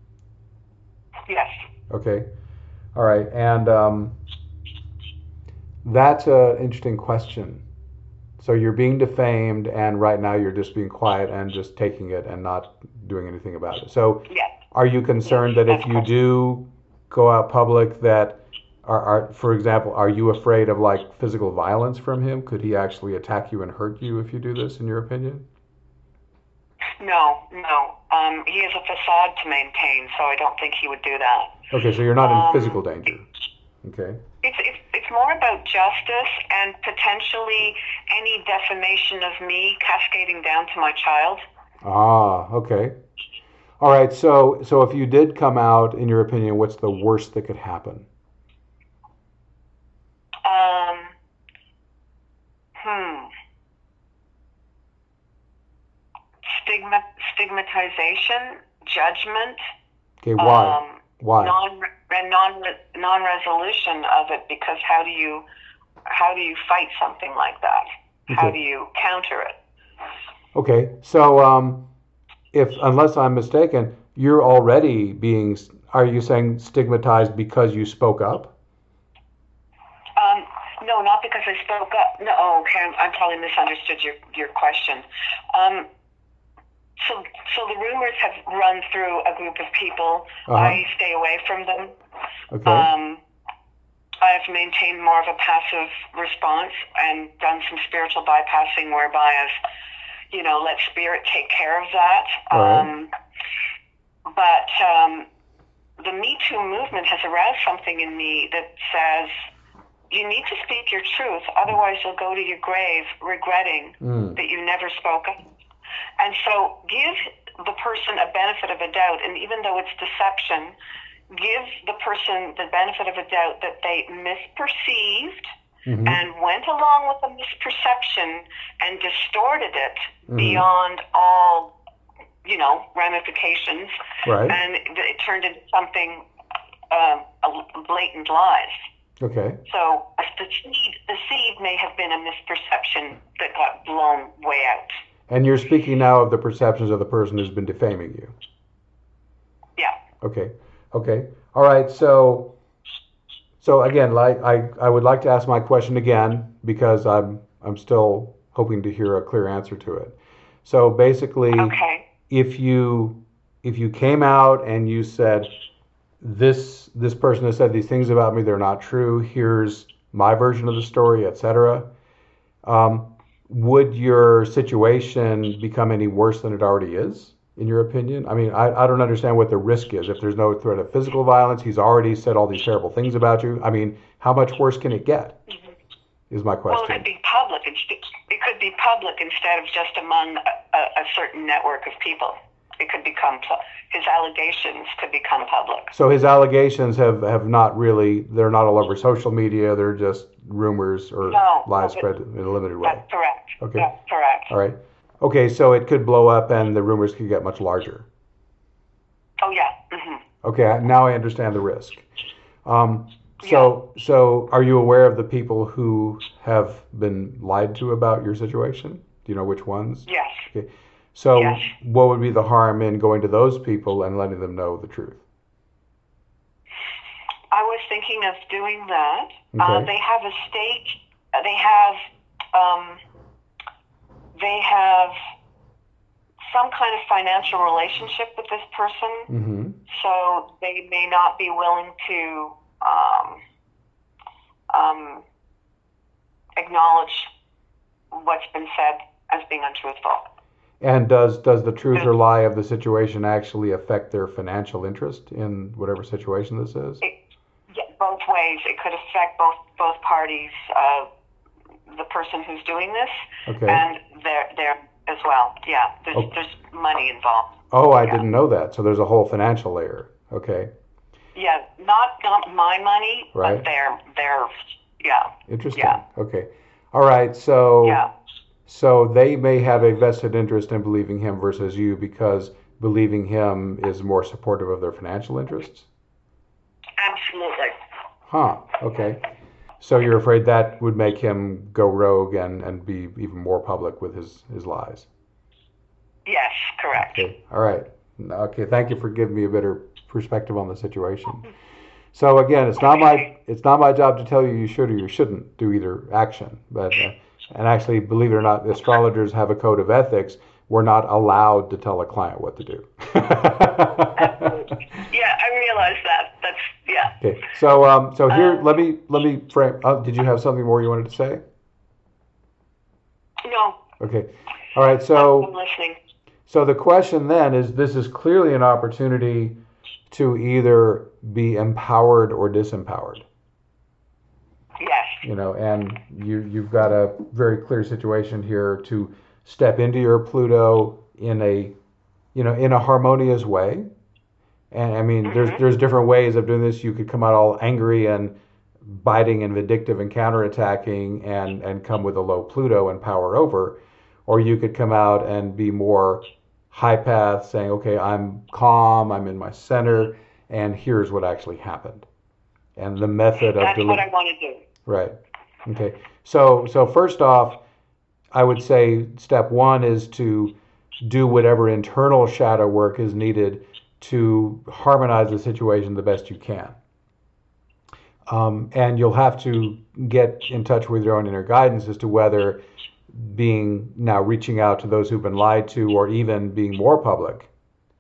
Yes. Okay. All right. And um, that's an interesting question. So you're being defamed, and right now you're just being quiet and just taking it and not doing anything about it. So, yes. Are you concerned that if you do go out public, that are, are, for example, are you afraid of like physical violence from him? Could he actually attack you and hurt you if you do this? In your opinion? No, no. Um, he has a facade to maintain, so I don't think he would do that. Okay, so you're not um, in physical danger. Okay. It's, it's, it's more about justice and potentially any defamation of me cascading down to my child. Ah, okay. All right. So, so if you did come out, in your opinion, what's the worst that could happen? Um. Hmm. stigma, stigmatization, judgment. Okay, why? Um, why? Non non non resolution of it because how do you how do you fight something like that? Okay. How do you counter it? Okay, so um, if unless I'm mistaken, you're already being are you saying stigmatized because you spoke up? Um, no, not because I spoke up. No, oh, okay, I'm, I'm probably misunderstood your your question. Um, so, so the rumors have run through a group of people. Uh-huh. I stay away from them. Okay. Um, I've maintained more of a passive response and done some spiritual bypassing, whereby I've, you know, let spirit take care of that. Right. Um, but um, the Me Too movement has aroused something in me that says you need to speak your truth, otherwise you'll go to your grave regretting mm. that you never spoke. And so give the person a benefit of a doubt, and even though it's deception, give the person the benefit of a doubt that they misperceived mm-hmm. and went along with a misperception and distorted it mm-hmm. beyond all, you know, ramifications. Right. And it turned into something, uh, blatant lies. Okay. So the seed, the seed may have been a misperception that got blown way out. And you're speaking now of the perceptions of the person who's been defaming you. Yeah. Okay. Okay. All right. So, so again, like I, I would like to ask my question again because I'm I'm still hoping to hear a clear answer to it. So basically, okay. if you if you came out and you said this this person has said these things about me, they're not true. Here's my version of the story, etc. Um, would your situation become any worse than it already is, in your opinion? I mean, I, I don't understand what the risk is. If there's no threat of physical violence, he's already said all these terrible things about you. I mean, how much worse can it get? Mm-hmm. Is my question. Well, it could be public. It could be public instead of just among a, a certain network of people it could become his allegations could become public. So his allegations have have not really they're not all over social media. They're just rumors or no, lies spread in a limited way. That's correct. Okay. That's correct. All right. Okay, so it could blow up and the rumors could get much larger. Oh yeah. Mm-hmm. Okay, now I understand the risk. Um, so, yeah. so are you aware of the people who have been lied to about your situation? Do you know which ones? Yes. Okay. So, yes. what would be the harm in going to those people and letting them know the truth? I was thinking of doing that. Uh, okay. Uh, they have a stake. They have um, they have some kind of financial relationship with this person, mm-hmm. so they may not be willing to um, um, acknowledge what's been said as being untruthful. And does does the truth or lie of the situation actually affect their financial interest in whatever situation this is? It, yeah, both ways. It could affect both both parties. Uh, the person who's doing this okay. and they're as well. Yeah, there's oh. there's money involved. Oh, I yeah. didn't know that. So there's a whole financial layer. Okay. Yeah, not not my money, right. but their their yeah. Interesting. Yeah. Okay. All right. So yeah. So they may have a vested interest in believing him versus you because believing him is more supportive of their financial interests. Absolutely. Huh. Okay. So you're afraid that would make him go rogue and, and be even more public with his, his lies? Yes, correct. Okay. All right. Okay. Thank you for giving me a better perspective on the situation. So again, it's not my it's not my job to tell you you should or you shouldn't do either action. But uh, and actually, believe it or not, astrologers have a code of ethics. We're not allowed to tell a client what to do. yeah, I realize that. That's yeah. Okay. So um, so here, um, let me let me frame. Uh, did you have something more you wanted to say? No. Okay. All right. So. I'm listening. So the question then is: This is clearly an opportunity to either be empowered or disempowered. Yes. You know, and you you've got a very clear situation here to step into your Pluto in a you know in a harmonious way and I mean, there's mm-hmm. there's different ways of doing this. You could come out all angry and biting and vindictive and counterattacking and and come with a low Pluto and power over, or you could come out and be more high path, saying, okay, I'm calm, I'm in my center, and here's what actually happened, and the method of. That's deli- what I want to do. Right. Okay. So so first off, I would say step one is to do whatever internal shadow work is needed to harmonize the situation the best you can. Um, and you'll have to get in touch with your own inner guidance as to whether being now reaching out to those who've been lied to or even being more public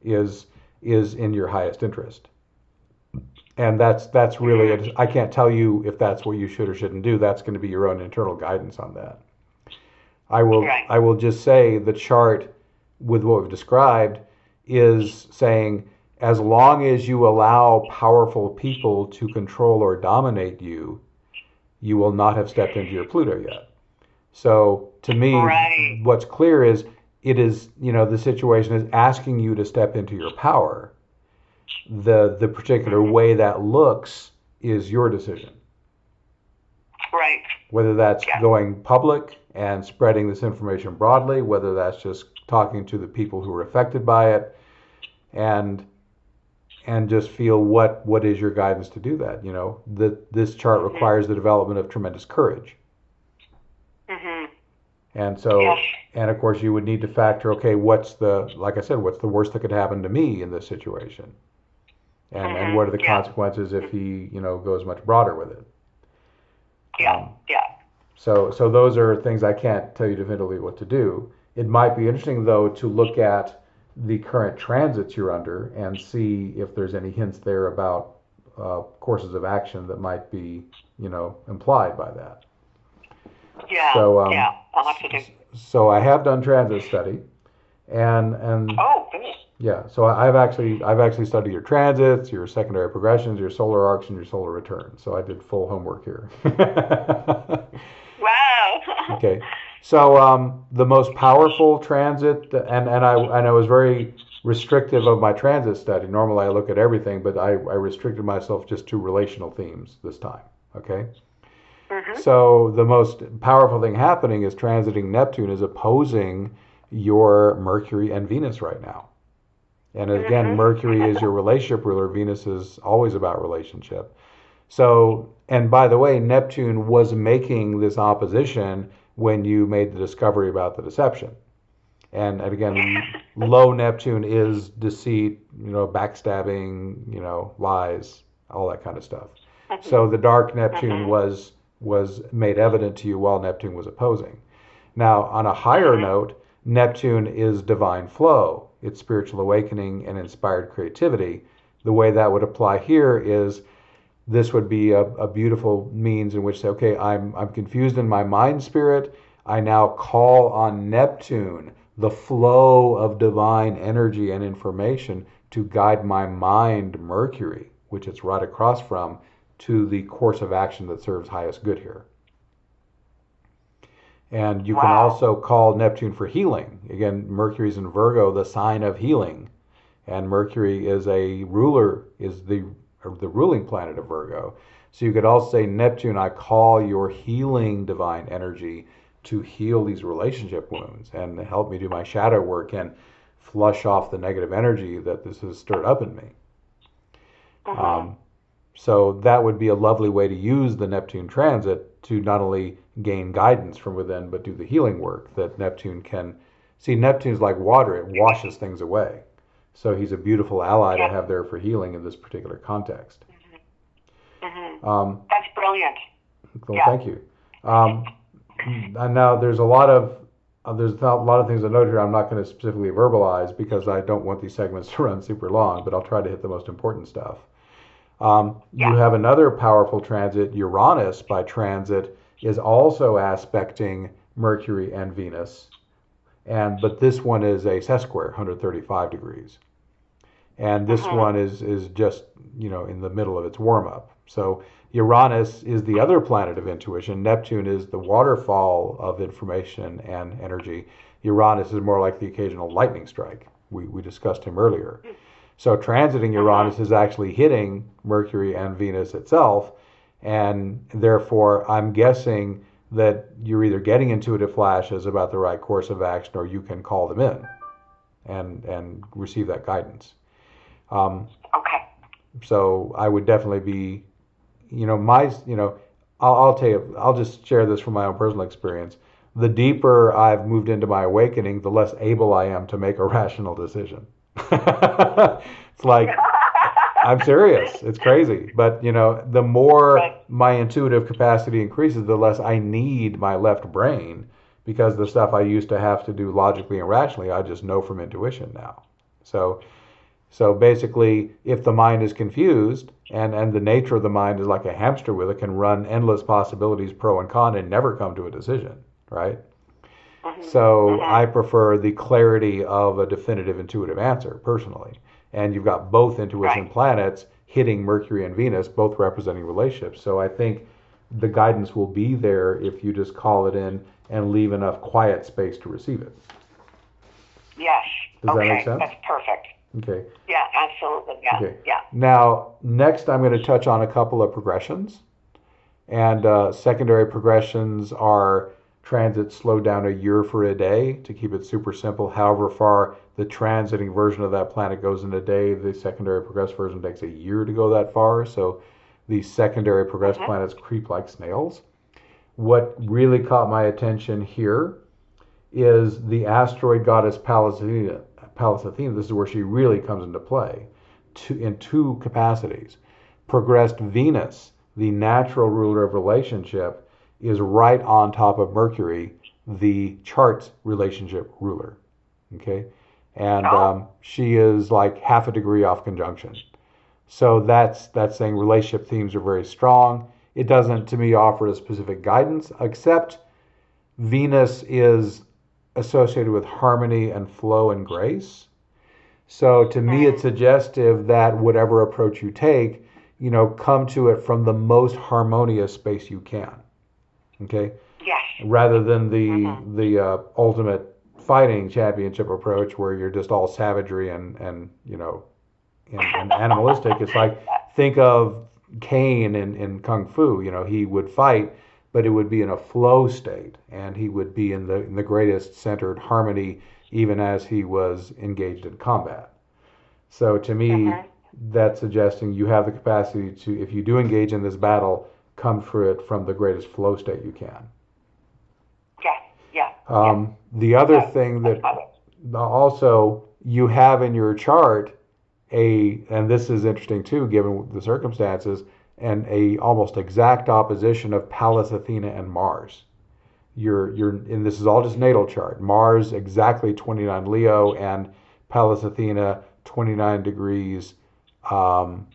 is is in your highest interest. And that's that's really I can't tell you if that's what you should or shouldn't do. That's going to be your own internal guidance on that. I will i will just say the chart with what we've described is saying as long as you allow powerful people to control or dominate you, you will not have stepped into your Pluto yet. So to me, right. what's clear is it is, you know, the situation is asking you to step into your power. The the particular mm-hmm. way that looks is your decision. Right. Whether that's yeah. going public and spreading this information broadly, whether that's just talking to the people who are affected by it, and and just feel what what is your guidance to do that. You know, that this chart mm-hmm. requires the development of tremendous courage. Mm-hmm. And so, yes. and of course, you would need to factor. Okay, what's the like I said, what's the worst that could happen to me in this situation, and mm-hmm. and what are the yeah. consequences if he you know goes much broader with it. Yeah. Um, yeah. So so those are things I can't tell you definitively what to do. It might be interesting though to look at the current transits you're under and see if there's any hints there about uh, courses of action that might be, you know, implied by that. Yeah. So um, yeah, I'll have to do. So I have done transit study, and and oh, good. Yeah, so I've actually I've actually studied your transits, your secondary progressions, your solar arcs, and your solar returns. So I did full homework here. wow. okay. So um, the most powerful transit, and, and I and I was very restrictive of my transit study. Normally I look at everything, but I, I restricted myself just to relational themes this time. Okay. Mm-hmm. So the most powerful thing happening is transiting Neptune is opposing your Mercury and Venus right now. And again, mm-hmm. Mercury is your relationship ruler. Venus is always about relationship. So, and by the way, Neptune was making this opposition when you made the discovery about the deception. And, and again, low Neptune is deceit, you know, backstabbing, you know, lies, all that kind of stuff. Mm-hmm. So the dark Neptune mm-hmm. was was made evident to you while Neptune was opposing. Now, on a higher mm-hmm. note, Neptune is divine flow, it's spiritual awakening and inspired creativity. The way that would apply here is this would be a, a beautiful means in which say, okay, I'm I'm confused in my mind spirit. I now call on Neptune, the flow of divine energy and information, to guide my mind, Mercury, which it's right across from, to the course of action that serves highest good here. And you wow. can also call Neptune for healing. Again, Mercury's in Virgo, the sign of healing. And Mercury is a ruler, is the the ruling planet of Virgo. So you could also say, Neptune, I call your healing divine energy to heal these relationship wounds and help me do my shadow work and flush off the negative energy that this has stirred up in me. Uh-huh. Um, so that would be a lovely way to use the Neptune transit to not only gain guidance from within, but do the healing work that Neptune can. See, Neptune's like water, it washes things away. So he's a beautiful ally yeah. to have there for healing in this particular context. Mm-hmm. Mm-hmm. Um, That's brilliant. Well, yeah. thank you. Um, and now there's a lot of uh, there's a lot of things I note here. I'm not going to specifically verbalize because I don't want these segments to run super long, but I'll try to hit the most important stuff. Um, yeah. You have another powerful transit, Uranus by transit is also aspecting Mercury and Venus, and but this one is a sesquare, 135 degrees and this uh-huh. one is is just you know in the middle of its warm up. So Uranus is the other planet of intuition. Neptune is the waterfall of information and energy. Uranus is more like the occasional lightning strike. We we discussed him earlier. So transiting uh-huh. Uranus is actually hitting Mercury and Venus itself, and therefore I'm guessing that you're either getting intuitive flashes about the right course of action or you can call them in and and receive that guidance. Um, okay. So I would definitely be, you know, my, you know, I'll, I'll tell you, I'll just share this from my own personal experience. The deeper I've moved into my awakening, the less able I am to make a rational decision. it's like, I'm serious. It's crazy. But, you know, the more right. my intuitive capacity increases, the less I need my left brain because the stuff I used to have to do logically and rationally, I just know from intuition now. So so basically, if the mind is confused and, and the nature of the mind is like a hamster wheel, it can run endless possibilities, pro and con, and never come to a decision, right? Mm-hmm. So mm-hmm. I prefer the clarity of a definitive intuitive answer personally. And you've got both intuition right. planets hitting Mercury and Venus, both representing relationships. So I think the guidance will be there if you just call it in and leave enough quiet space to receive it. Yes. Does okay. that make sense? That's perfect. Okay. Yeah, absolutely. Yeah. Okay. Yeah. Now, next, I'm going to touch on a couple of progressions. And uh, secondary progressions are transit slowed down a year for a day to keep it super simple. However far the transiting version of that planet goes in a day, the secondary progress version takes a year to go that far. So these secondary progress mm-hmm. planets creep like snails. What really caught my attention here is the asteroid goddess Pallas Athena Pallas Athena, this is where she really comes into play to, in two capacities. Progressed Venus, the natural ruler of relationship, is right on top of Mercury, the chart's relationship ruler. Okay? And oh. um, she is like half a degree off conjunction. So that's that's saying relationship themes are very strong. It doesn't, to me, offer a specific guidance, except Venus is associated with harmony and flow and grace. So to me, it's suggestive that whatever approach you take, you know, come to it from the most harmonious space you can. Okay. Yes. Rather than the mm-hmm. the uh, ultimate fighting championship approach where you're just all savagery and and you know and, and animalistic. it's like think of Caine in, in Kung Fu. You know, he would fight but it would be in a flow state, and he would be in the in the greatest centered harmony, even as he was engaged in combat. So to me, mm-hmm. that's suggesting you have the capacity to, if you do engage in this battle, come through it from the greatest flow state you can. Um. The other thing that also you have in your chart a, and this is interesting too, given the circumstances and a almost exact opposition of Pallas, Athena, and Mars. you're you're and this is all just natal chart. Mars exactly 29 Leo and Pallas Athena 29 degrees. Um,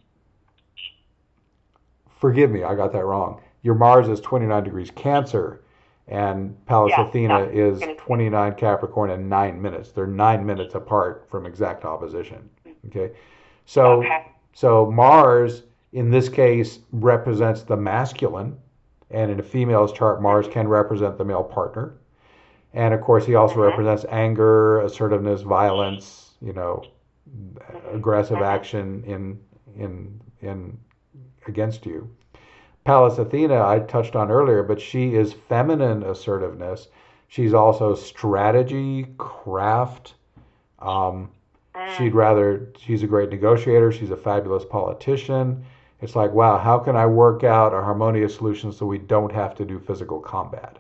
forgive me, I got that wrong. Your Mars is 29 degrees Cancer, and Pallas yeah, Athena is 29 Capricorn and nine minutes. They're nine minutes apart from exact opposition. Okay, so okay. so Mars in this case represents the masculine and in a female's chart, Mars can represent the male partner. And of course, he also mm-hmm. represents anger, assertiveness, violence, you know, aggressive mm-hmm. action in in in against you. Pallas Athena, I touched on earlier, but she is feminine assertiveness. She's also strategy, craft. Um, she'd mm. rather, she's a great negotiator. She's a fabulous politician. It's like, wow, how can I work out a harmonious solution so we don't have to do physical combat?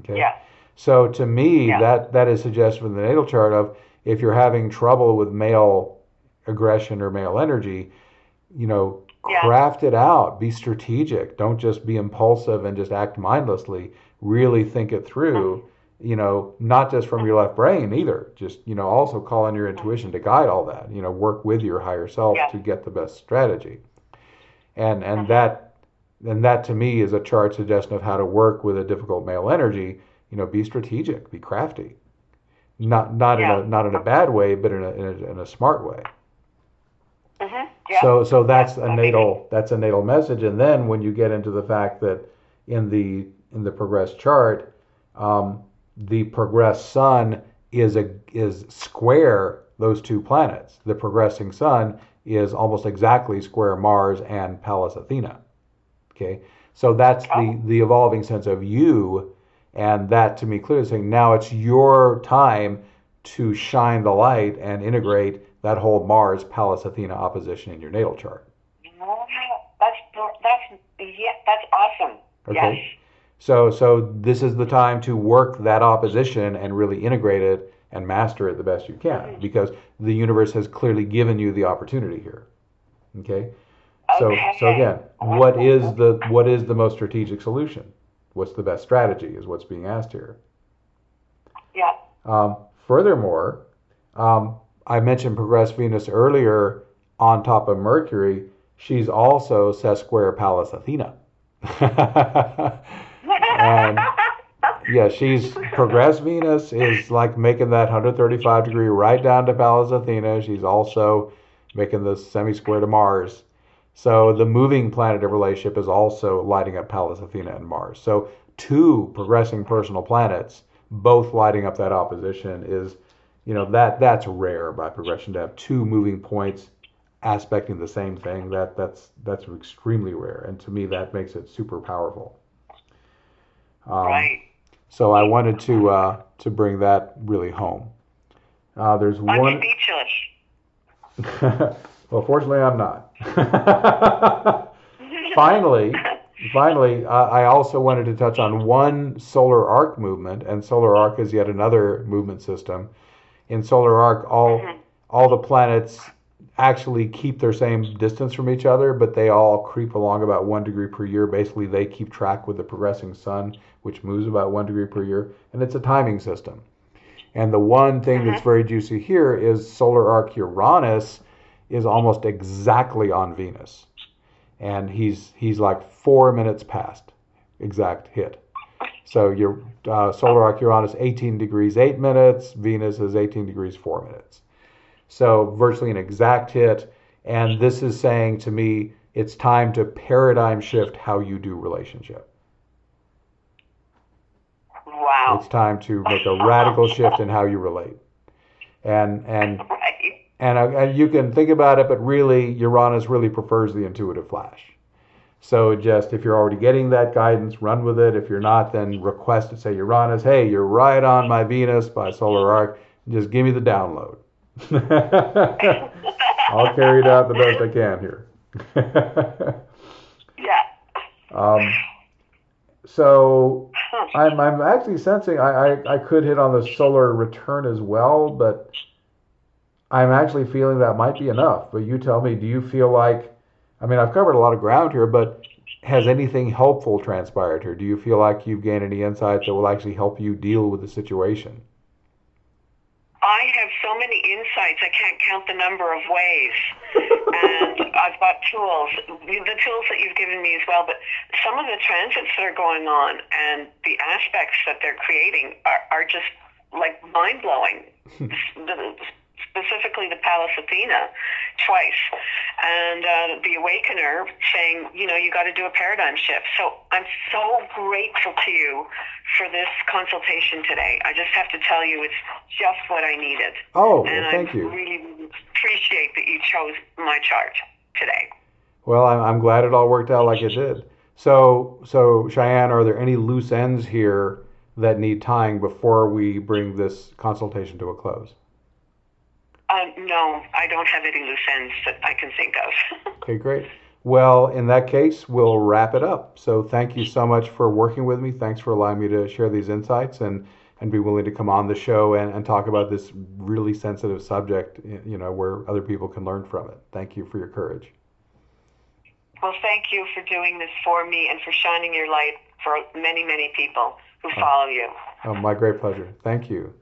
Okay. Yeah. So to me, yeah. that that is suggestive in the natal chart of if you're having trouble with male aggression or male energy, you know, yeah. craft it out, be strategic. Don't just be impulsive and just act mindlessly. Really think it through. Mm-hmm you know, not just from your left brain either. Just, you know, also call on your intuition to guide all that. You know, work with your higher self yeah. to get the best strategy. And and that and that to me is a chart suggestion of how to work with a difficult male energy. You know, be strategic, be crafty. Not not yeah. in a not in a bad way, but in a in a, in a smart way. Mm-hmm. Yeah. So so that's a natal that's a natal message. And then when you get into the fact that in the in the progress chart, um, the progressed sun is a is square those two planets. The progressing sun is almost exactly square Mars and Pallas Athena. Okay, so that's the oh. the evolving sense of you, and that to me clearly saying now it's your time to shine the light and integrate that whole Mars Pallas Athena opposition in your natal chart. No. That's that's yeah, that's awesome. Okay. Yes. So, so this is the time to work that opposition and really integrate it and master it the best you can mm-hmm. because the universe has clearly given you the opportunity here. Okay? So, okay. so again, what is the what is the most strategic solution? What's the best strategy is what's being asked here. Yeah. Um, furthermore, um, I mentioned progress Venus earlier on top of Mercury. She's also sesquare Pallas Athena. and yeah, she's progress Venus is like making that 135 degree right down to Pallas Athena. She's also making the semi square to Mars. So the moving planet of relationship is also lighting up Pallas Athena and Mars. So two progressing personal planets, both lighting up that opposition is, you know, that that's rare by progression to have two moving points aspecting the same thing. That that's that's extremely rare, and to me that makes it super powerful. Um, right. So I wanted to uh, to bring that really home. Uh, there's I'm one. speechless. well, fortunately, I'm not. finally, finally, uh, I also wanted to touch on one solar arc movement, and solar arc is yet another movement system. In solar arc, all mm-hmm. all the planets actually keep their same distance from each other, but they all creep along about one degree per year. Basically, they keep track with the progressing sun, which moves about one degree per year, and it's a timing system. And the one thing that's mm-hmm. very juicy here is solar arc Uranus is almost exactly on Venus, and he's he's like four minutes past exact hit. So your uh, solar arc Uranus 18 degrees 8 minutes, Venus is 18 degrees 4 minutes. So virtually an exact hit. And this is saying to me, it's time to paradigm shift how you do relationship. Wow. It's time to make a radical shift in how you relate. And and and, uh, and you can think about it, but really Uranus really prefers the intuitive flash. So just if you're already getting that guidance, run with it. If you're not, then request it. Say Uranus, hey, you're right on my Venus by solar arc. Just give me the download. I'll carry it out the best I can here. yeah. Um, so I'm, I'm actually sensing I, I, I could hit on the solar return as well, but I'm actually feeling that might be enough. But you tell me, do you feel like, I mean, I've covered a lot of ground here, but has anything helpful transpired here? Do you feel like you've gained any insight that will actually help you deal with the situation? I have so many insights, I can't count the number of ways. and I've got tools, the tools that you've given me as well, but some of the transits that are going on and the aspects that they're creating are, are just like mind blowing. specifically the Pallas Athena twice, and uh, the Awakener saying, you know, you got to do a paradigm shift. So I'm so grateful to you for this consultation today. I just have to tell you, it's just what I needed. Oh, and well, thank I you. really appreciate that you chose my chart today. Well, I'm glad it all worked out like it did. So, so Cheyenne, are there any loose ends here that need tying before we bring this consultation to a close? Um, no, I don't have any loose ends that I can think of. okay, great. Well, in that case, we'll wrap it up. So thank you so much for working with me. Thanks for allowing me to share these insights and, and be willing to come on the show and, and talk about this really sensitive subject, you know, where other people can learn from it. Thank you for your courage. Well, thank you for doing this for me and for shining your light for many, many people who oh. follow you. Oh, my great pleasure. Thank you.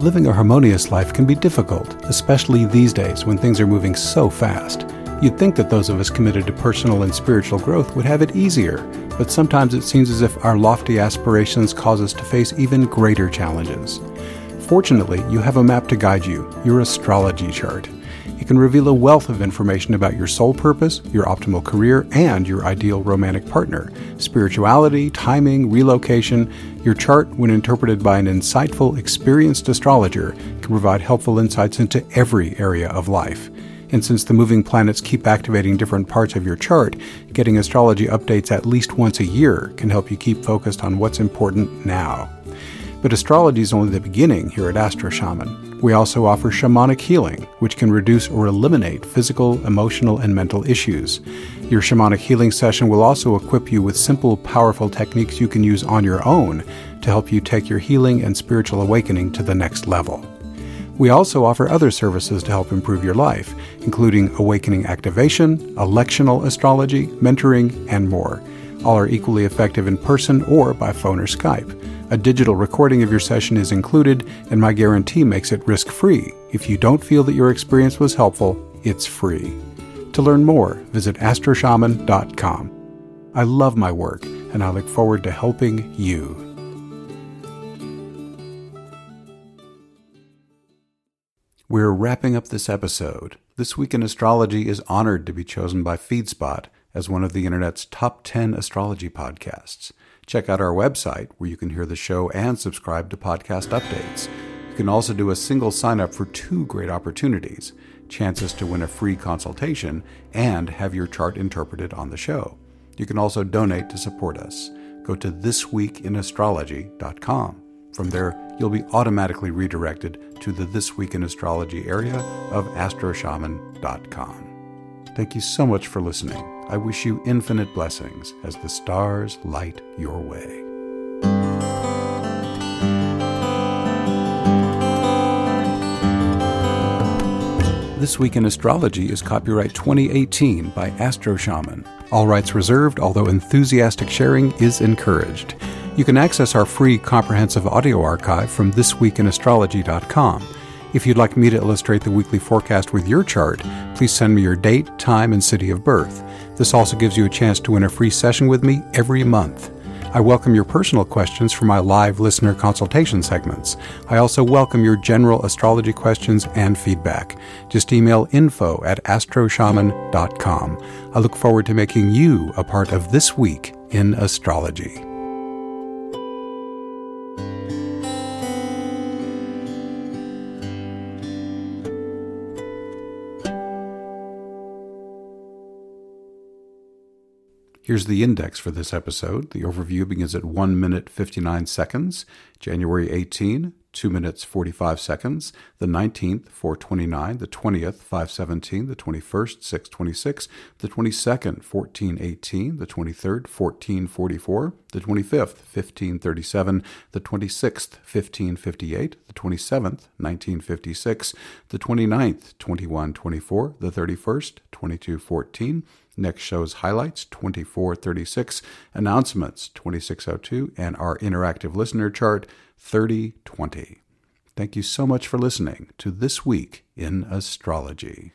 Living a harmonious life can be difficult, especially these days when things are moving so fast. You'd think that those of us committed to personal and spiritual growth would have it easier, but sometimes it seems as if our lofty aspirations cause us to face even greater challenges. Fortunately, you have a map to guide you, your astrology chart. It can reveal a wealth of information about your soul purpose, your optimal career, and your ideal romantic partner. Spirituality, timing, relocation. Your chart, when interpreted by an insightful, experienced astrologer, can provide helpful insights into every area of life. And since the moving planets keep activating different parts of your chart, getting astrology updates at least once a year can help you keep focused on what's important now. But astrology is only the beginning here at Astro Shaman. We also offer shamanic healing, which can reduce or eliminate physical, emotional, and mental issues. Your shamanic healing session will also equip you with simple, powerful techniques you can use on your own to help you take your healing and spiritual awakening to the next level. We also offer other services to help improve your life, including awakening activation, electional astrology, mentoring, and more. All are equally effective in person or by phone or Skype. A digital recording of your session is included, and my guarantee makes it risk free. If you don't feel that your experience was helpful, it's free. To learn more, visit astroshaman.com. I love my work, and I look forward to helping you. We're wrapping up this episode. This Week in Astrology is honored to be chosen by FeedSpot as one of the Internet's top 10 astrology podcasts. Check out our website where you can hear the show and subscribe to podcast updates. You can also do a single sign up for two great opportunities chances to win a free consultation and have your chart interpreted on the show. You can also donate to support us. Go to thisweekinastrology.com. From there, you'll be automatically redirected to the This Week in Astrology area of astroshaman.com. Thank you so much for listening. I wish you infinite blessings as the stars light your way. This Week in Astrology is copyright 2018 by Astro Shaman. All rights reserved, although enthusiastic sharing is encouraged. You can access our free comprehensive audio archive from thisweekinastrology.com. If you'd like me to illustrate the weekly forecast with your chart, please send me your date, time, and city of birth. This also gives you a chance to win a free session with me every month. I welcome your personal questions for my live listener consultation segments. I also welcome your general astrology questions and feedback. Just email info at astroshaman.com. I look forward to making you a part of this week in astrology. Here's the index for this episode. The overview begins at 1 minute 59 seconds, January 18, 2 minutes 45 seconds, the 19th 429, the 20th 517, the 21st 626, the 22nd 1418, the 23rd 1444, the 25th 1537, the 26th 1558, the 27th 1956, the 29th 2124, the 31st 2214, Next show's highlights 2436, announcements 2602, and our interactive listener chart 3020. Thank you so much for listening to This Week in Astrology.